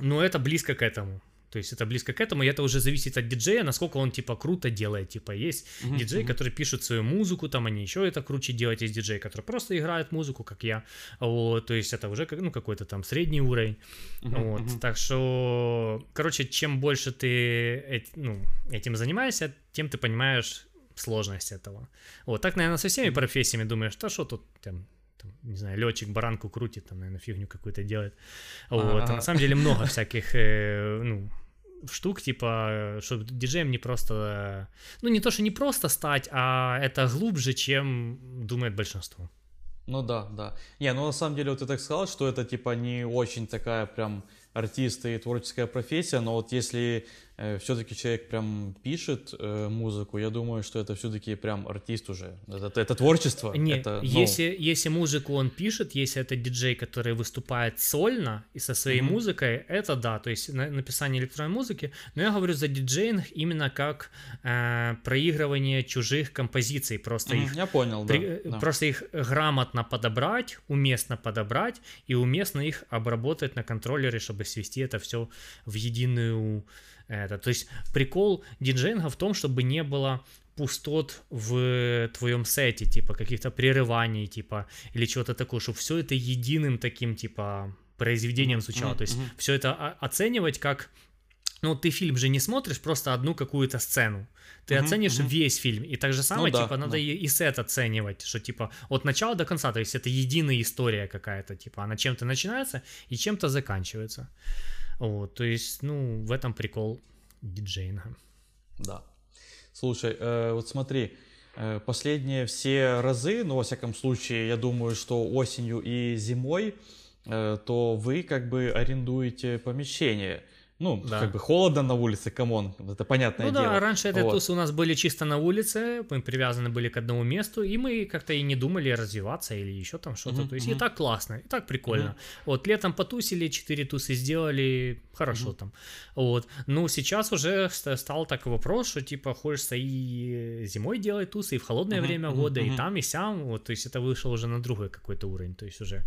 Speaker 1: Но это близко к этому. То есть это близко к этому, и это уже зависит от диджея, насколько он типа круто делает. Типа есть uh-huh, диджей, uh-huh. который пишет свою музыку, там они еще это круче делают, есть диджей, который просто играет музыку, как я. Вот, то есть это уже как, ну, какой-то там средний уровень. Uh-huh, вот, uh-huh. так что, короче, чем больше ты ну, этим занимаешься, тем ты понимаешь сложность этого. Вот так, наверное, со всеми профессиями думаешь, да что тут там, там, не знаю, летчик баранку крутит, там, наверное, фигню какую-то делает. Вот, а на самом деле много всяких, э, ну, штук, типа, чтобы диджеем не просто, ну, не то, что не просто стать, а это глубже, чем думает большинство.
Speaker 2: Ну да, да. Не, ну на самом деле вот ты так сказал, что это типа не очень такая прям артиста и творческая профессия, но вот если все-таки человек прям пишет э, музыку, я думаю, что это все-таки прям артист уже. Это, это творчество.
Speaker 1: Нет,
Speaker 2: это,
Speaker 1: ну... если, если музыку он пишет, если это диджей, который выступает сольно и со своей mm-hmm. музыкой, это да, то есть на, написание электронной музыки, но я говорю за диджейнг именно как э, проигрывание чужих композиций, просто mm-hmm, их...
Speaker 2: Я понял, при,
Speaker 1: э,
Speaker 2: да,
Speaker 1: Просто их грамотно подобрать, уместно подобрать и уместно их обработать на контроллере, чтобы свести это все в единую это. То есть прикол диджейнга в том, чтобы не было пустот в твоем сете, типа каких-то прерываний, типа, или чего-то такого, чтобы все это единым таким, типа, произведением звучало. Mm-hmm. То есть mm-hmm. все это оценивать как ну, ты фильм же не смотришь просто одну какую-то сцену. Ты uh-huh, оценишь uh-huh. весь фильм. И так же самое, ну, типа, да, надо да. И, и сет оценивать, что, типа, от начала до конца, то есть это единая история какая-то, типа, она чем-то начинается и чем-то заканчивается. Вот, то есть, ну, в этом прикол диджейнга.
Speaker 2: Да. Слушай, э, вот смотри, э, последние все разы, ну, во всяком случае, я думаю, что осенью и зимой, э, то вы как бы арендуете помещение – ну, да. как бы холодно на улице, come on, это понятное
Speaker 1: ну,
Speaker 2: дело.
Speaker 1: Ну да, раньше эти вот. тусы у нас были чисто на улице, мы привязаны были к одному месту, и мы как-то и не думали развиваться или еще там что-то. Mm-hmm. То есть и так классно, и так прикольно. Mm-hmm. Вот летом потусили, четыре тусы сделали, хорошо mm-hmm. там. Вот. Ну, сейчас уже стал такой вопрос, что типа хочется и зимой делать тусы, и в холодное mm-hmm. время года, mm-hmm. и там, и сям. Вот, то есть это вышло уже на другой какой-то уровень. То есть уже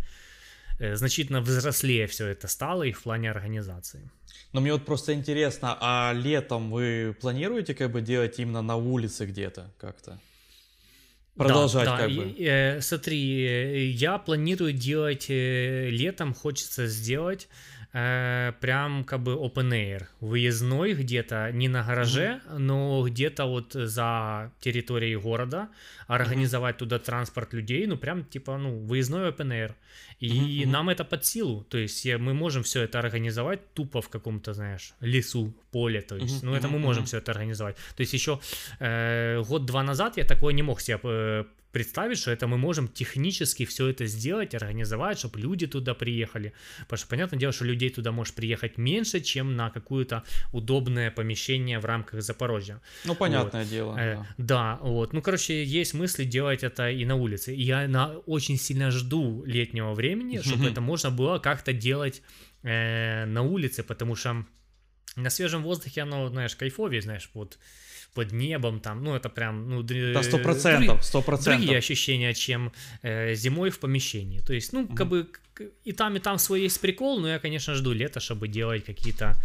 Speaker 1: э, значительно взрослее все это стало и в плане организации.
Speaker 2: Но мне вот просто интересно, а летом вы планируете как бы делать именно на улице где-то как-то? Продолжать да, да. как бы.
Speaker 1: Э, смотри, э, я планирую делать э, летом, хочется сделать э, прям как бы open air, выездной где-то, не на гараже, mm-hmm. но где-то вот за территорией города, организовать mm-hmm. туда транспорт людей, ну прям типа, ну, выездной open air. И mm-hmm. нам это под силу, то есть мы можем все это организовать тупо в каком-то, знаешь, лесу, поле, то есть, mm-hmm. ну это мы можем mm-hmm. все это организовать. То есть еще э, год-два назад я такое не мог себе э, представить, что это мы можем технически все это сделать, организовать, чтобы люди туда приехали. Потому что, понятное дело, что людей туда может приехать меньше, чем на какое-то удобное помещение в рамках Запорожья.
Speaker 2: Ну, понятное вот. дело.
Speaker 1: Э, да. да, вот. Ну, короче, есть мысли делать это и на улице. И я на, очень сильно жду летнего времени, чтобы это можно было как-то делать э, на улице, потому что на свежем воздухе оно, знаешь, кайфовее, знаешь, вот под небом, там, ну, это прям, ну,
Speaker 2: да, сто процентов, сто процентов.
Speaker 1: Другие ощущения, чем э, зимой в помещении. То есть, ну, как бы и там, и там свой есть прикол, но я, конечно, жду лета, чтобы делать какие-то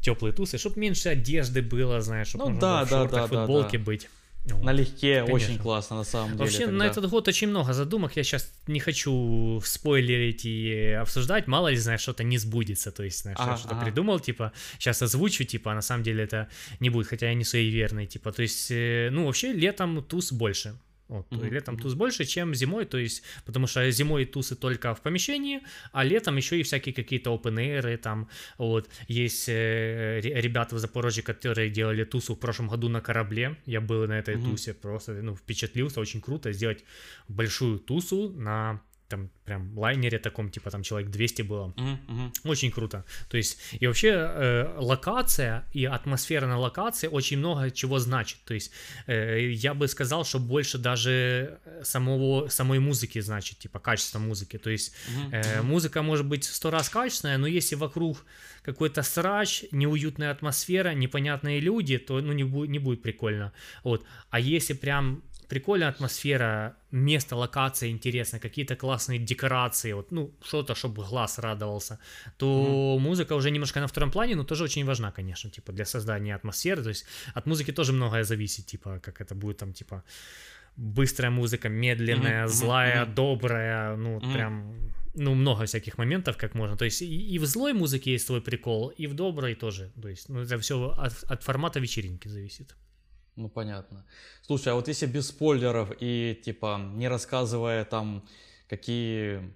Speaker 1: теплые тусы, чтобы меньше одежды было, знаешь, чтобы
Speaker 2: ну, да,
Speaker 1: в
Speaker 2: да,
Speaker 1: шортах,
Speaker 2: да,
Speaker 1: футболке
Speaker 2: да.
Speaker 1: быть.
Speaker 2: Вот. Налегке, Конечно. очень классно на самом деле.
Speaker 1: Вообще
Speaker 2: тогда.
Speaker 1: на этот год очень много задумок, я сейчас не хочу спойлерить и обсуждать, мало ли, знаешь, что-то не сбудется, то есть, знаешь, ага, я что-то ага. придумал, типа, сейчас озвучу, типа, а на самом деле это не будет, хотя я не суеверный, типа, то есть, э, ну, вообще летом туз больше, вот, mm-hmm. Летом туз больше, чем зимой, то есть, потому что зимой тусы только в помещении, а летом еще и всякие какие-то open air, там, вот, есть э, ребята в Запорожье, которые делали тусу в прошлом году на корабле, я был на этой mm-hmm. тусе, просто, ну, впечатлился, очень круто сделать большую тусу на там прям лайнере таком, типа там человек 200 было. Uh-huh. Очень круто. То есть, и вообще э, локация и атмосфера на локации очень много чего значит. То есть, э, я бы сказал, что больше даже самого, самой музыки значит, типа качество музыки. То есть, э, музыка может быть сто раз качественная, но если вокруг какой-то срач, неуютная атмосфера, непонятные люди, то ну, не, будет, не будет прикольно. Вот. А если прям прикольная атмосфера, место, локация интересная, какие-то классные декорации, вот, ну, что-то, чтобы глаз радовался, то mm-hmm. музыка уже немножко на втором плане, но тоже очень важна, конечно, типа, для создания атмосферы, то есть от музыки тоже многое зависит, типа, как это будет там, типа, быстрая музыка, медленная, mm-hmm. злая, mm-hmm. добрая, ну, mm-hmm. прям ну, много всяких моментов, как можно. То есть и, и в злой музыке есть свой прикол, и в доброй тоже. То есть, ну, это все от, от формата вечеринки зависит.
Speaker 2: Ну, понятно. Слушай, а вот если без спойлеров и, типа, не рассказывая там, какие,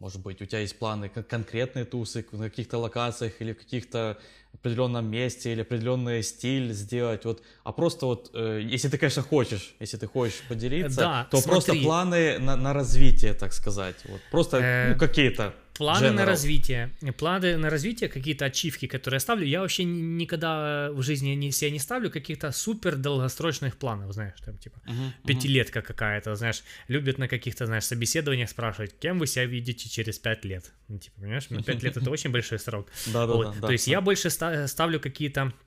Speaker 2: может быть, у тебя есть планы, как конкретные тусы на каких-то локациях или в каких-то определенном месте или определенный стиль сделать, вот, а просто вот, э, если ты, конечно, хочешь, если ты хочешь поделиться,
Speaker 1: да,
Speaker 2: то
Speaker 1: смотри.
Speaker 2: просто планы на, на развитие, так сказать, вот, просто,
Speaker 1: Э,
Speaker 2: ну, какие-то.
Speaker 1: Планы на
Speaker 2: general.
Speaker 1: развитие. Планы на развитие, какие-то ачивки, которые я ставлю. Я вообще ни- никогда в жизни не, себе не ставлю каких-то супер долгосрочных планов, знаешь, там типа
Speaker 2: мгм.
Speaker 1: пятилетка какая-то, знаешь, любят на каких-то, знаешь, собеседованиях спрашивать, кем вы себя видите через пять лет. Ну, типа, понимаешь, ну, пять лет это очень большой срок.
Speaker 2: Да, да, да,
Speaker 1: То есть я больше ста- ставлю какие-то э,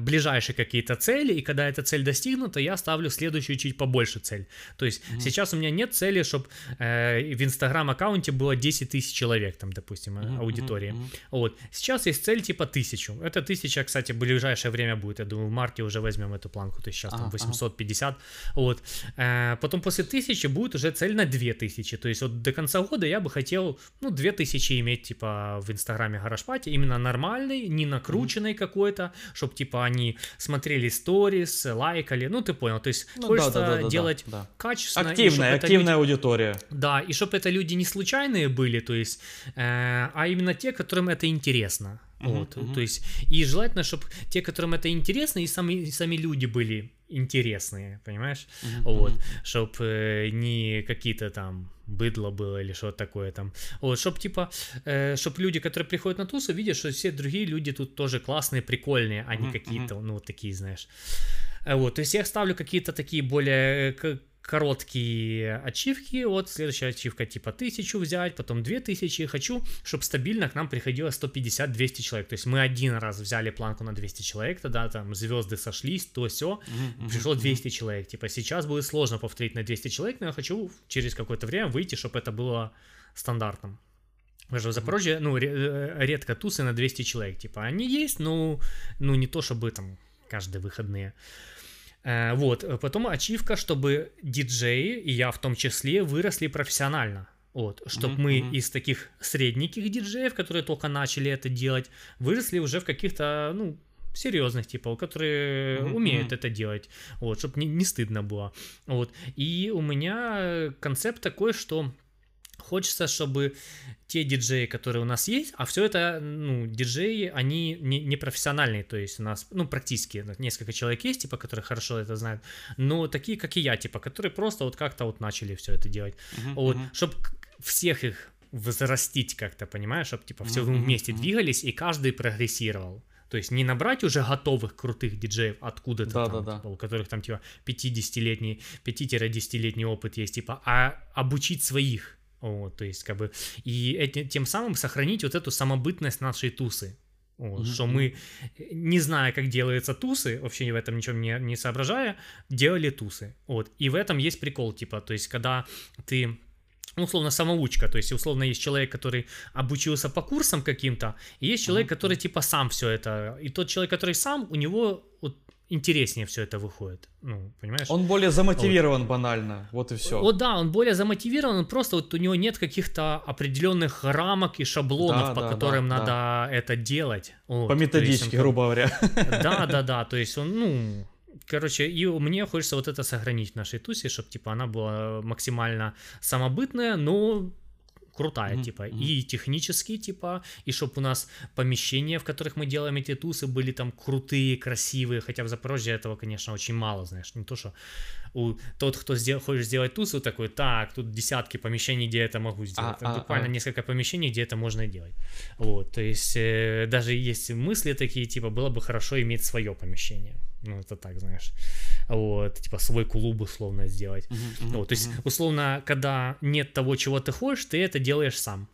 Speaker 1: ближайшие какие-то цели, и когда эта цель достигнута, я ставлю следующую чуть побольше цель. То есть сейчас у меня нет цели, чтобы в инстаграм-аккаунте было 10 тысяч человек, там, допустим, э,
Speaker 2: Мгм,
Speaker 1: аудитории. Вот. Сейчас есть цель типа тысячу. Это тысяча, кстати, в ближайшее время будет. Я думаю, в марте уже возьмем эту планку. То есть сейчас там
Speaker 2: ага.
Speaker 1: 850. Вот. Э, потом после тысячи будет уже цель на 2000. То есть вот до конца года я бы хотел, ну, 2000 иметь, типа, в инстаграме Гаражпати. Именно нормальный, не накрученный какой-то, чтобы, типа, они смотрели сторис, лайкали. Ну, ты понял. То есть
Speaker 2: Ну,
Speaker 1: хочется
Speaker 2: да, да, да, да,
Speaker 1: делать
Speaker 2: да.
Speaker 1: качественно. и
Speaker 2: Активная, активная аудитория.
Speaker 1: да, и чтобы это люди не случайные были, то есть, э, а именно те, которым это интересно. Вот,
Speaker 2: мгм.
Speaker 1: то есть, и желательно, чтобы те, которым это интересно, и сами, и сами люди были интересные, понимаешь?
Speaker 2: Мгм,
Speaker 1: Вот, чтобы не какие-то там быдло было или что-то такое там. Вот, чтобы типа, чтобы люди, которые приходят на тусу, видят, что все другие люди тут тоже классные, прикольные, а не
Speaker 2: Мгм,
Speaker 1: какие-то, ну, вот такие, знаешь. Э, Вот, то есть я ставлю какие-то такие более э, короткие ачивки, вот следующая ачивка типа тысячу взять, потом две тысячи, хочу, чтобы стабильно к нам приходило 150-200 человек, то есть мы один раз взяли планку на 200 человек, тогда там звезды сошлись, то все,
Speaker 2: мгм,
Speaker 1: пришло 200 человек, типа сейчас будет сложно повторить на 200 человек, но я хочу через какое-то время выйти, чтобы это было стандартом. Потому что в Запорожье, ну, э, редко тусы на 200 человек, типа, они есть, но, ну, не то, чтобы там каждые выходные. Э, Вот, э, потом ачивка, чтобы диджеи, и я в том числе, выросли профессионально. Вот, чтобы
Speaker 2: Мгм,
Speaker 1: мы из таких средненьких диджеев, которые только начали это делать, выросли уже в каких-то, ну, серьезных типов, которые
Speaker 2: Мгм,
Speaker 1: умеют это делать, вот, чтобы не, не стыдно было. Вот. И у меня э, концепт такой, что хочется, чтобы те диджеи, которые у нас есть, а все это, ну, диджеи, они не, не профессиональные, то есть у нас, ну, практически несколько человек есть, типа, которые хорошо это знают, но такие, как и я, типа, которые просто вот как-то вот начали все это делать.
Speaker 2: Мгм,
Speaker 1: Вот,
Speaker 2: мгм.
Speaker 1: чтобы всех их возрастить как-то, понимаешь, чтобы, типа, все
Speaker 2: мгм,
Speaker 1: вместе
Speaker 2: мгм.
Speaker 1: двигались, и каждый прогрессировал. То есть не набрать уже готовых крутых диджеев откуда-то там,
Speaker 2: Да-да-да.
Speaker 1: типа, у которых там типа 50-летний, 5-10-летний опыт есть, типа, а обучить своих. Вот, то есть, как бы, и эти, тем самым сохранить вот эту самобытность нашей тусы. Вот,
Speaker 2: Мгм,
Speaker 1: Что мы, не зная, как делаются тусы, вообще в этом ничем не, не соображая, делали тусы. Вот. И в этом есть прикол, типа, то есть, когда ты ну, условно, самоучка, то есть, условно, есть человек, который обучился по курсам каким-то, и есть человек, который, типа, сам все это, и тот человек, который сам, у него вот интереснее все это выходит, ну, понимаешь?
Speaker 2: Он более замотивирован банально, вот и все.
Speaker 1: Вот да, он более замотивирован, он просто вот у него нет каких-то определенных рамок и шаблонов,
Speaker 2: Да,
Speaker 1: по
Speaker 2: да,
Speaker 1: которым
Speaker 2: да,
Speaker 1: надо это делать. Вот,
Speaker 2: По
Speaker 1: есть
Speaker 2: методичке,
Speaker 1: он-
Speaker 2: грубо говоря.
Speaker 1: Да, да, да, то есть он, ну, короче, и мне хочется вот это сохранить в нашей тусе, чтобы, типа, она была максимально самобытная, но крутая,
Speaker 2: Мгм,
Speaker 1: типа,
Speaker 2: мгм.
Speaker 1: и технически, типа, и чтобы у нас помещения, в которых мы делаем эти тусы, были там крутые, красивые, хотя в Запорожье этого, конечно, очень мало, знаешь, не то, что у тот, кто сдел, хочет сделать тусу, такой, так, тут десятки помещений, где я это могу сделать,
Speaker 2: А,
Speaker 1: Там
Speaker 2: а,
Speaker 1: буквально
Speaker 2: а.
Speaker 1: несколько помещений, где это можно делать, вот, то есть э, даже есть мысли такие, типа, было бы хорошо иметь свое помещение, ну, это так, знаешь, вот, типа, свой клуб условно сделать,
Speaker 2: Мгм, мгм,
Speaker 1: вот, то есть,
Speaker 2: мгм,
Speaker 1: условно, когда нет того, чего ты хочешь, ты это делаешь сам.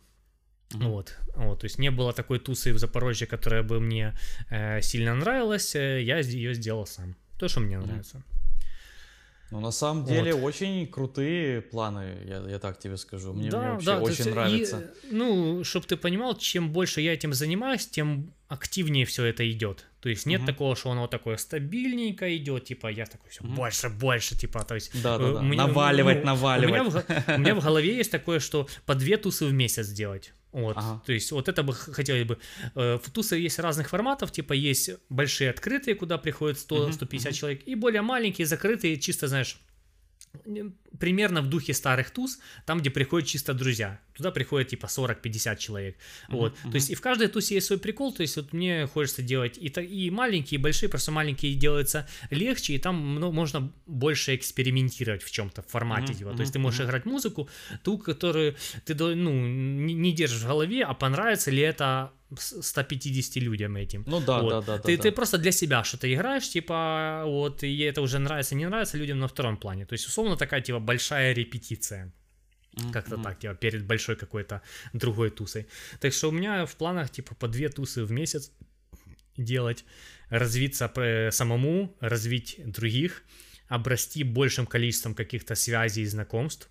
Speaker 2: мгм.
Speaker 1: Вот, вот, то есть не было такой тусы в Запорожье, которая бы мне э, сильно нравилась, э, я ее сделал сам. То, что мне
Speaker 2: Мгм.
Speaker 1: нравится.
Speaker 2: Ну, на самом деле, очень крутые планы, я, я так тебе скажу. Мне, мне вообще
Speaker 1: то
Speaker 2: очень
Speaker 1: есть, и,
Speaker 2: нравится.
Speaker 1: э, ну, чтобы ты понимал, чем больше я этим занимаюсь, тем активнее все это идет. То есть нет
Speaker 2: Мгм.
Speaker 1: такого, что оно такое стабильненько идет, типа я такой все больше, больше, типа, то есть
Speaker 2: Да, да,
Speaker 1: э,
Speaker 2: да.
Speaker 1: мне-
Speaker 2: Наваливать,
Speaker 1: ну,
Speaker 2: наваливать.
Speaker 1: У меня, в, у меня в голове есть такое, что по две тусы в месяц делать. Вот, ага. то есть вот это бы хотелось бы. Э, в тусы есть разных форматов, типа есть большие открытые, куда приходит 100-150 uh-huh, человек, и более маленькие, закрытые, чисто, знаешь, примерно в духе старых туз, там, где приходят чисто друзья. Туда приходят типа 40-50 человек. Uh-huh, вот. Uh-huh. То есть и в каждой тусе есть свой прикол. То есть вот мне хочется делать и, и маленькие, и большие, просто маленькие делаются легче, и там ну, можно больше экспериментировать в чем-то, в формате. Uh-huh, типа. То есть ты можешь uh-huh. играть музыку, ту, которую ты ну, не, не держишь в голове, а понравится ли это 150 людям этим.
Speaker 2: Ну да,
Speaker 1: вот.
Speaker 2: да, да.
Speaker 1: Ты,
Speaker 2: да,
Speaker 1: ты просто для себя что-то играешь, типа, вот, и это уже нравится, не нравится людям на втором плане. То есть, условно, такая, типа, большая репетиция. Mm-hmm. Как-то так, типа, перед большой какой-то другой тусой. Так что у меня в планах, типа, по две тусы в месяц делать, развиться самому, развить других, обрасти большим количеством каких-то связей и знакомств,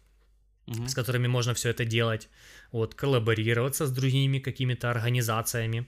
Speaker 1: mm-hmm. с которыми можно все это делать вот, коллаборироваться с другими какими-то организациями,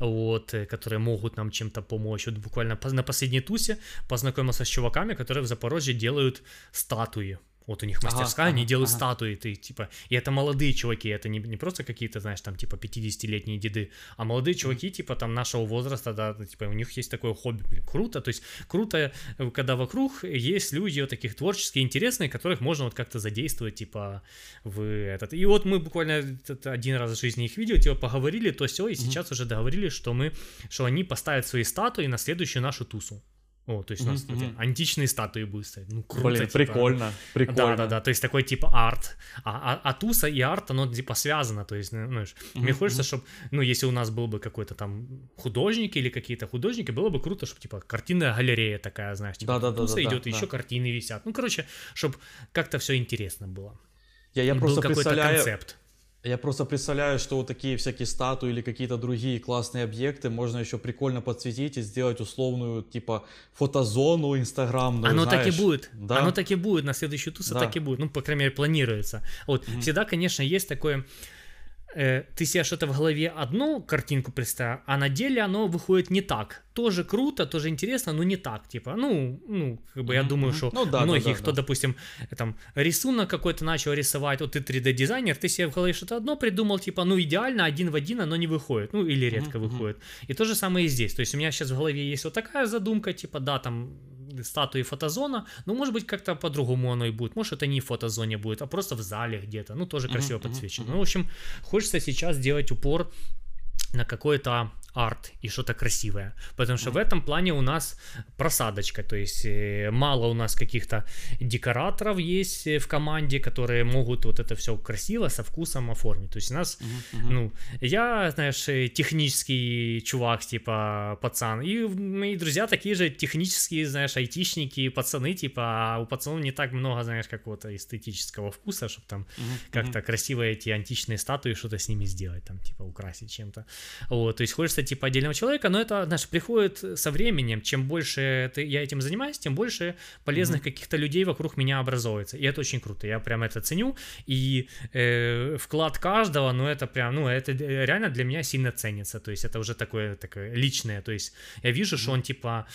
Speaker 1: вот, э, которые могут нам чем-то помочь. Вот буквально на последней тусе познакомился с чуваками, которые в Запорожье делают статуи вот у них мастерская, ага, они делают ага. статуи, ты типа, и это молодые чуваки, это не, не просто какие-то, знаешь, там типа 50-летние деды, а молодые чуваки, типа там нашего возраста, да, типа у них есть такое хобби, блин, круто, то есть круто, э, когда вокруг есть люди вот таких творческие, интересные, которых можно вот как-то задействовать, типа, в этот, и вот мы буквально один раз в жизни их видели, типа, поговорили, то все, и сейчас уже договорились, что мы, что они поставят свои статуи на следующую нашу тусу. О, то есть у нас mm-hmm. эти античные статуи будут стоять. Ну, круто. Блин,
Speaker 2: типа. прикольно, прикольно.
Speaker 1: Да, да, да, то есть такой типа арт. А, а, а туса и арт, оно типа связано, то есть, ну, знаешь, mm-hmm. мне хочется, чтобы, ну, если у нас был бы какой-то там художник или какие-то художники, было бы круто, чтобы, типа, картинная галерея такая, знаешь, типа, да, да, туса да, идет, да, еще да. картины висят. Ну, короче, чтобы как-то все интересно было.
Speaker 2: Я, я просто представляю... концепт. Я просто представляю, что вот такие всякие статуи или какие-то другие классные объекты можно еще прикольно подсветить и сделать условную, типа, фотозону инстаграмную,
Speaker 1: Оно
Speaker 2: знаешь.
Speaker 1: так и будет. Да? Оно так и будет. На следующую тусу да. так и будет. Ну, по крайней мере, планируется. Вот. Mm-hmm. Всегда, конечно, есть такое э, ты себе что-то в голове одну картинку представил, а на деле оно выходит не так. Тоже круто, тоже интересно, но не так. Типа, ну, ну как бы я mm-hmm. думаю, что ну, да, многих, да, да, кто, да. допустим, там, рисунок какой-то начал рисовать, вот ты 3D-дизайнер, ты себе в голове что-то одно придумал, типа, ну, идеально, один в один оно не выходит, ну, или редко mm-hmm. выходит. И то же самое и здесь. То есть у меня сейчас в голове есть вот такая задумка, типа, да, там, статуи фотозона, ну, может быть, как-то по-другому оно и будет. Может, это не в фотозоне будет, а просто в зале где-то. Ну, тоже красиво uh-huh, подсвечено. Uh-huh. Ну, в общем, хочется сейчас сделать упор на какое-то арт и что-то красивое. Потому что в этом плане у нас просадочка, то есть э, мало у нас каких-то декораторов есть э, в команде, которые могут вот это все красиво, со вкусом оформить. То есть у нас, uh-huh, uh-huh. ну, я, знаешь, э, технический чувак, типа, пацан, и мои друзья такие же технические, знаешь, айтишники, пацаны, типа, а у пацанов не так много, знаешь, какого-то эстетического вкуса, чтобы там uh-huh, как-то красиво эти античные статуи, что-то с ними сделать, там, типа, украсить чем-то. Вот, то есть хочется типа отдельного человека, но это, знаешь, приходит со временем. Чем больше ты, я этим занимаюсь, тем больше полезных mm-hmm. каких-то людей вокруг меня образовывается. И это очень круто. Я прям это ценю. И э, вклад каждого, ну это прям, ну это реально для меня сильно ценится. То есть это уже такое, такое личное. То есть я вижу, mm-hmm. что он типа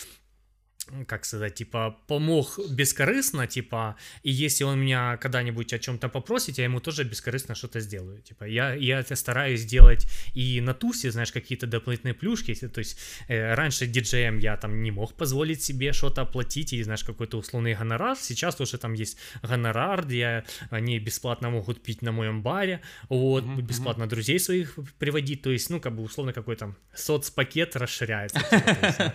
Speaker 1: как сказать, типа, помог бескорыстно, типа, и если он меня когда-нибудь о чем-то попросит, я ему тоже бескорыстно что-то сделаю. Типа, я, я это стараюсь делать и на тусе, знаешь, какие-то дополнительные плюшки. То есть, э, раньше диджеем я там не мог позволить себе что-то оплатить, и, знаешь, какой-то условный гонорар. Сейчас уже там есть гонорар, где они бесплатно могут пить на моем баре, вот, mm-hmm. бесплатно друзей своих приводить. То есть, ну, как бы, условно, какой-то соцпакет расширяется.
Speaker 2: Типа,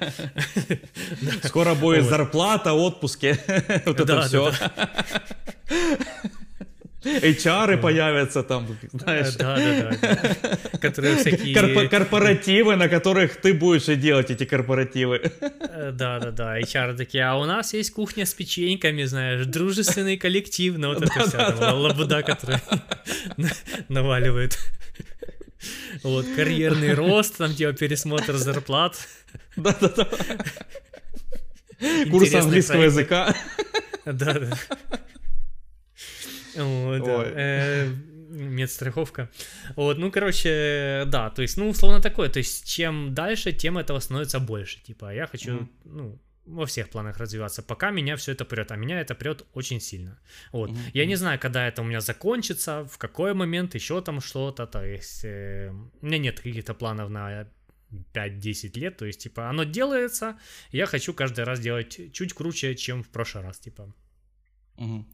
Speaker 2: Скоро будет вот. зарплата, отпуски, вот это да, все. HR появятся там, знаешь.
Speaker 1: Да, да, да. Которые всякие...
Speaker 2: Корпо- корпоративы, на которых ты будешь и делать эти корпоративы.
Speaker 1: Э, да, да, да. HR такие, а у нас есть кухня с печеньками, знаешь, дружественный коллектив, ну вот это вся лабуда, которая наваливает. Вот, карьерный рост, там типа пересмотр зарплат.
Speaker 2: Да, да, да. Курс английского языка.
Speaker 1: Да, да. Э, медстраховка. Вот, ну, короче, да, то есть, ну, условно такое, то есть, чем дальше, тем этого становится больше, типа, я хочу, ну, во всех планах развиваться, пока меня все это прет, а меня это прет очень сильно. Вот.
Speaker 2: Мгм,
Speaker 1: Я не знаю, когда это у меня закончится, в какой момент, еще там что-то, то есть э, у меня нет каких-то планов на 5-10 лет, то есть, типа, оно делается, я хочу каждый раз делать чуть круче, чем в прошлый раз, типа.
Speaker 2: Мгм.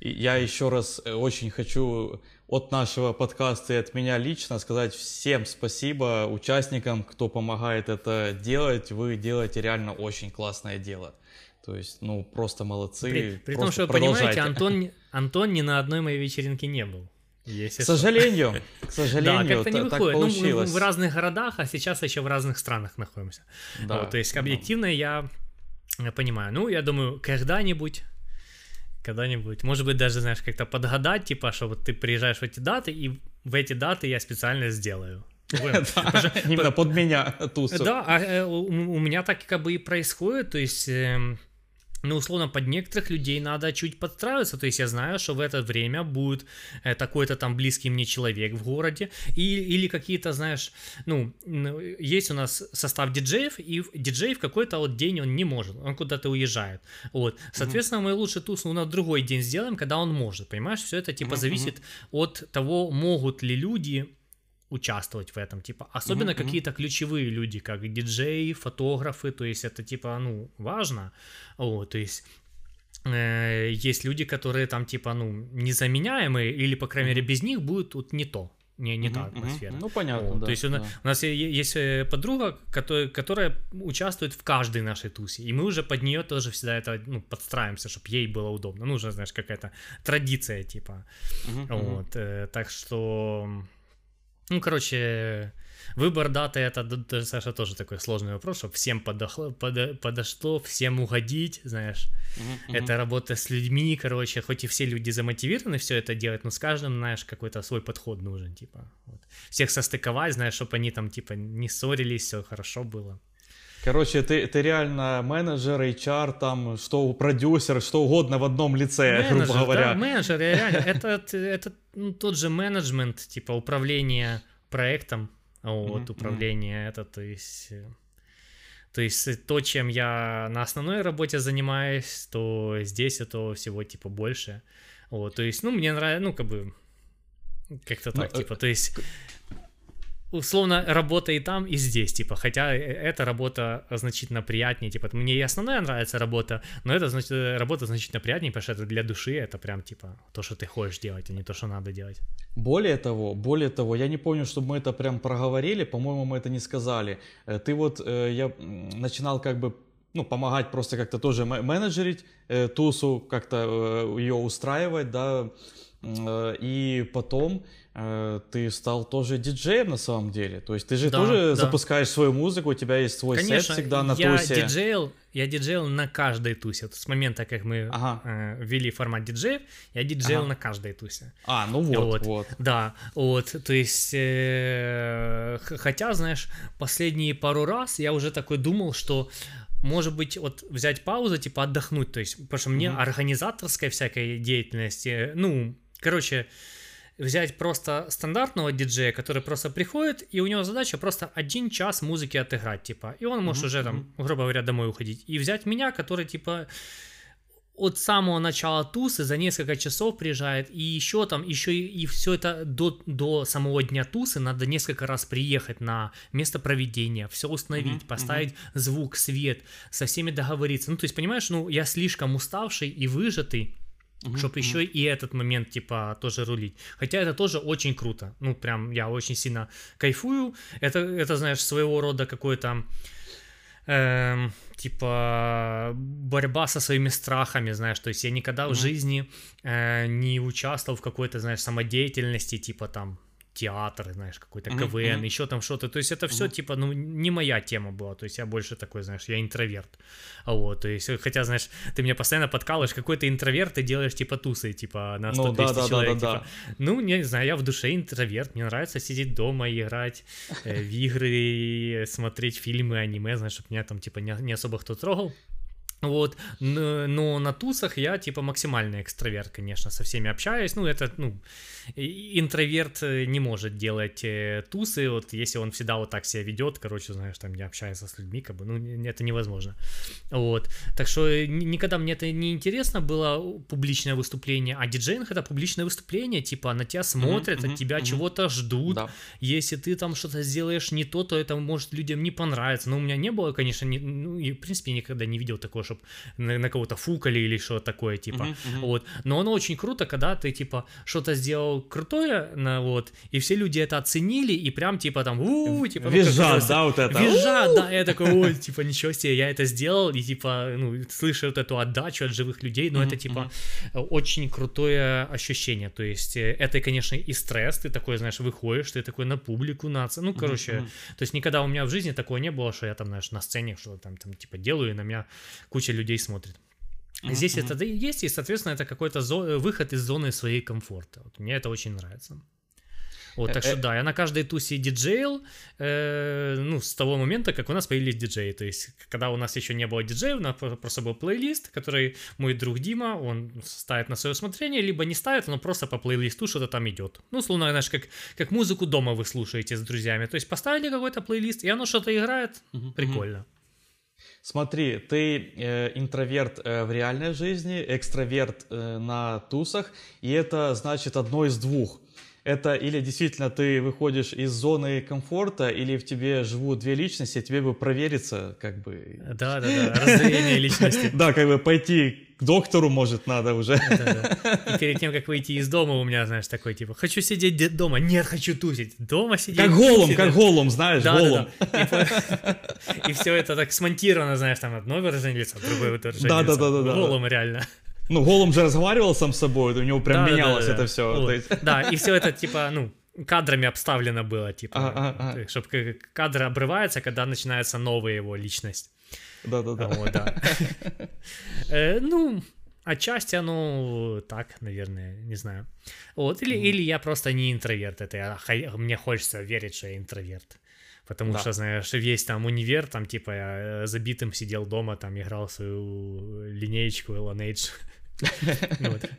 Speaker 2: И я еще раз э, очень хочу от нашего подкаста и от меня лично сказать всем спасибо участникам, кто помогает это делать. Вы делаете реально очень классное дело. То есть, ну, просто молодцы.
Speaker 1: При, при том, что, понимаете. Антон, Антон ни на одной моей вечеринке не был. Если
Speaker 2: К
Speaker 1: что.
Speaker 2: сожалению, к
Speaker 1: Да,
Speaker 2: сожалению,
Speaker 1: как-то не
Speaker 2: та- так
Speaker 1: выходит. Ну, мы
Speaker 2: получилось.
Speaker 1: в разных городах, а сейчас еще в разных странах находимся.
Speaker 2: Да,
Speaker 1: Вот, то есть
Speaker 2: да.
Speaker 1: объективно я э, понимаю. Ну, я думаю, когда-нибудь, когда-нибудь, может быть, даже, знаешь, как-то подгадать, типа, что вот ты приезжаешь в эти даты, и в эти даты я специально сделаю.
Speaker 2: Да, Именно под меня тусу.
Speaker 1: Да, а э, у, у меня так как бы и происходит, то есть, эм, ну, условно, под некоторых людей надо чуть подстраиваться, то есть я знаю, что в это время будет э, такой-то там близкий мне человек в городе, и, или какие-то, знаешь, ну, есть у нас состав диджеев, и диджей в какой-то вот день он не может, он куда-то уезжает, вот, соответственно, мы лучше туз на другой день сделаем, когда он может, понимаешь, все это типа
Speaker 2: Мгм,
Speaker 1: зависит от того, могут ли люди участвовать в этом, типа, особенно
Speaker 2: мгм.
Speaker 1: какие-то ключевые люди, как диджеи, фотографы, то есть это, типа, ну, важно, вот, то есть э, есть люди, которые там, типа, ну, незаменяемые, или, по крайней мере, без них будет тут не то, не, не та
Speaker 2: Мгм, мгм.
Speaker 1: атмосфера.
Speaker 2: Ну, понятно,
Speaker 1: Вот,
Speaker 2: да,
Speaker 1: то есть у,
Speaker 2: да.
Speaker 1: у нас есть э, подруга, которая, которая участвует в каждой нашей тусе, и мы уже под нее тоже всегда это ну, подстраиваемся, чтобы ей было удобно. Ну, уже, знаешь, какая-то традиция, типа.
Speaker 2: Мгм.
Speaker 1: Вот, э, так что, ну, короче, выбор даты это, Саша, тоже такой сложный вопрос, чтобы всем подошло, подо- подошло, всем угодить, знаешь.
Speaker 2: Мгм.
Speaker 1: Это работа с людьми, короче, хоть и все люди замотивированы все это делать, но с каждым, знаешь, какой-то свой подход нужен, типа. Вот. Всех состыковать, знаешь, чтобы они там, типа, не ссорились, все хорошо было.
Speaker 2: Короче, ты, ты реально менеджер, HR, там, что продюсер, что угодно в одном лице, грубо
Speaker 1: Менеджер,
Speaker 2: говоря.
Speaker 1: да, менеджер, реально, это, это ну, тот же менеджмент, типа управление проектом, вот,
Speaker 2: Мгм,
Speaker 1: управление это, то есть... э, То есть э, то, чем я на основной работе занимаюсь, то здесь этого всего типа больше. Вот, то есть, ну, мне нравится, ну, как бы, как-то
Speaker 2: Ну,
Speaker 1: так,
Speaker 2: э,
Speaker 1: типа, то есть, условно, работа и там, и здесь, типа, хотя э, эта работа значительно приятнее, типа, мне и основная нравится работа, но эта значит, э, работа значительно приятнее, потому что это для души, это прям, типа, то, что ты хочешь делать, а не то, что надо делать.
Speaker 2: Более того, более того, я не помню, чтобы мы это прям проговорили, по-моему, мы это не сказали. Э, Ты вот, э, я начинал как бы, ну, помогать просто как-то тоже ме- менеджерить э, тусу, как-то э, ее устраивать, да, э, и потом э, ты стал тоже диджеем на самом деле. То есть ты же
Speaker 1: Да,
Speaker 2: тоже
Speaker 1: да.
Speaker 2: запускаешь свою музыку, у тебя есть свой сет всегда на
Speaker 1: я
Speaker 2: тусе.
Speaker 1: диджейл, я диджейл на каждой тусе. Вот с момента, как мы
Speaker 2: Ага.
Speaker 1: э, ввели формат диджеев, я диджейл
Speaker 2: Ага.
Speaker 1: на каждой тусе.
Speaker 2: А, ну вот,
Speaker 1: Вот.
Speaker 2: вот.
Speaker 1: Да, вот, то есть, э, хотя, знаешь, последние пару раз я уже такой думал, что может быть, вот взять паузу, типа отдохнуть, то есть, потому что мне
Speaker 2: Мгм.
Speaker 1: организаторской всякой деятельности, ну, короче, взять просто стандартного диджея, который просто приходит, и у него задача просто один час музыки отыграть, типа, и он может
Speaker 2: Мгм,
Speaker 1: уже там, грубо говоря, домой уходить, и взять меня, который, типа, от самого начала тусы за несколько часов приезжает, и еще там, еще и, все это до, до самого дня тусы надо несколько раз приехать на место проведения, все установить,
Speaker 2: Мгм,
Speaker 1: поставить звук, свет, со всеми договориться. Ну, то есть, понимаешь, ну, я слишком уставший и выжатый,
Speaker 2: Мгм,
Speaker 1: чтобы
Speaker 2: мгм.
Speaker 1: еще и этот момент, типа, тоже рулить. Хотя это тоже очень круто. Ну, прям я очень сильно кайфую. Это, это знаешь, своего рода какой-то эм, типа борьба со своими страхами, знаешь, то есть я никогда в
Speaker 2: Мгм.
Speaker 1: жизни э, не участвовал в какой-то, знаешь, самодеятельности, типа там театр, знаешь, какой-то КВН,
Speaker 2: мгм.
Speaker 1: еще там что-то. То есть это все
Speaker 2: Мгм.
Speaker 1: типа, ну, не моя тема была. То есть я больше такой, знаешь, я интроверт. А Вот, то есть, хотя, знаешь, ты меня постоянно подкалываешь, какой ты интроверт, ты делаешь типа тусы, типа на 100-200
Speaker 2: Ну, да, да, да,
Speaker 1: человек.
Speaker 2: да,
Speaker 1: типа. Ну, не знаю, я в душе интроверт, мне нравится сидеть дома, играть э, в игры, смотреть фильмы, аниме, знаешь, чтобы меня там типа не, не особо кто трогал. Вот, но на тусах я типа максимальный экстраверт, конечно, со всеми общаюсь. Ну, это, ну, интроверт э, не может делать э, тусы, вот если он всегда вот так себя ведет, короче, знаешь, там не общается с людьми, как бы, ну, это невозможно. Вот, так что э, никогда мне это не интересно было публичное выступление, а диджейнг это публичное выступление, типа на тебя смотрят, mm-hmm, от тебя mm-hmm. чего-то ждут. Да. Если ты там что-то сделаешь не то, то это может людям не понравиться. Но у меня не было, конечно, не, ну, и, в принципе, никогда не видел такого, чтобы на, на кого-то фукали или что-то такое, типа, uh-huh, uh-huh. вот. Но оно очень круто, когда ты, типа, что-то сделал крутое, на, вот, и все люди это оценили, и прям, типа, там, у типа,
Speaker 2: ну, визжат, да, вот это.
Speaker 1: Визжат, да, я такой, ой, типа, ничего себе, я это сделал, и, типа, ну, слышу вот эту отдачу от живых людей, но это, типа, очень крутое ощущение, то есть, э, это, конечно, и стресс, ты такой, знаешь, выходишь, ты такой на публику, на, ну, короче, то есть, никогда у меня в жизни такого не было, что я там, знаешь, на сцене что-то там, там, типа, делаю, и на меня куча людей смотрит. Mm-hmm. Здесь это есть, и, соответственно, это какой-то зо- выход из зоны своей комфорта. Вот, мне это очень нравится. Вот, так что да, я на каждой тусе диджейл, э, ну, с того момента, как у нас появились диджеи. То есть, когда у нас еще не было диджеев, у нас просто был плейлист, который мой друг Дима, он ставит на свое усмотрение, либо не ставит, но просто по плейлисту что-то там идет. Ну, словно, знаешь, как, как музыку дома вы слушаете с друзьями. То есть, поставили какой-то плейлист, и оно что-то играет, mm-hmm. прикольно.
Speaker 2: Смотри, ты э, интроверт э, в реальной жизни, экстраверт э, на тусах, и это значит одно из двух. Это или действительно ты выходишь из зоны комфорта, или в тебе живут две личности, тебе бы провериться, как бы...
Speaker 1: Да, да, да, разделение личности.
Speaker 2: Да, как бы пойти к доктору, может, надо уже.
Speaker 1: И перед тем, как выйти из дома, у меня, знаешь, такой, типа, хочу сидеть дома, нет, хочу тусить, дома сидеть.
Speaker 2: Как голым, как голым, знаешь, голым.
Speaker 1: И все это так смонтировано, знаешь, там одно выражение лица, другое выражение
Speaker 2: Да, да, да, да.
Speaker 1: Голым реально.
Speaker 2: Ну, Голум же разговаривал сам с собой, у него прям менялось это все.
Speaker 1: Да, и все это, типа, ну, кадрами обставлено было, типа, чтобы кадр обрывается, когда начинается новая его личность.
Speaker 2: Да-да-да.
Speaker 1: Вот, да. Э, ну, отчасти оно так, наверное, не знаю. Вот, или, или я просто не интроверт, это я, мне хочется верить, что я интроверт. Потому да. что, знаешь, весь там универ, там, типа, я забитым сидел дома, там, играл свою линеечку Lineage.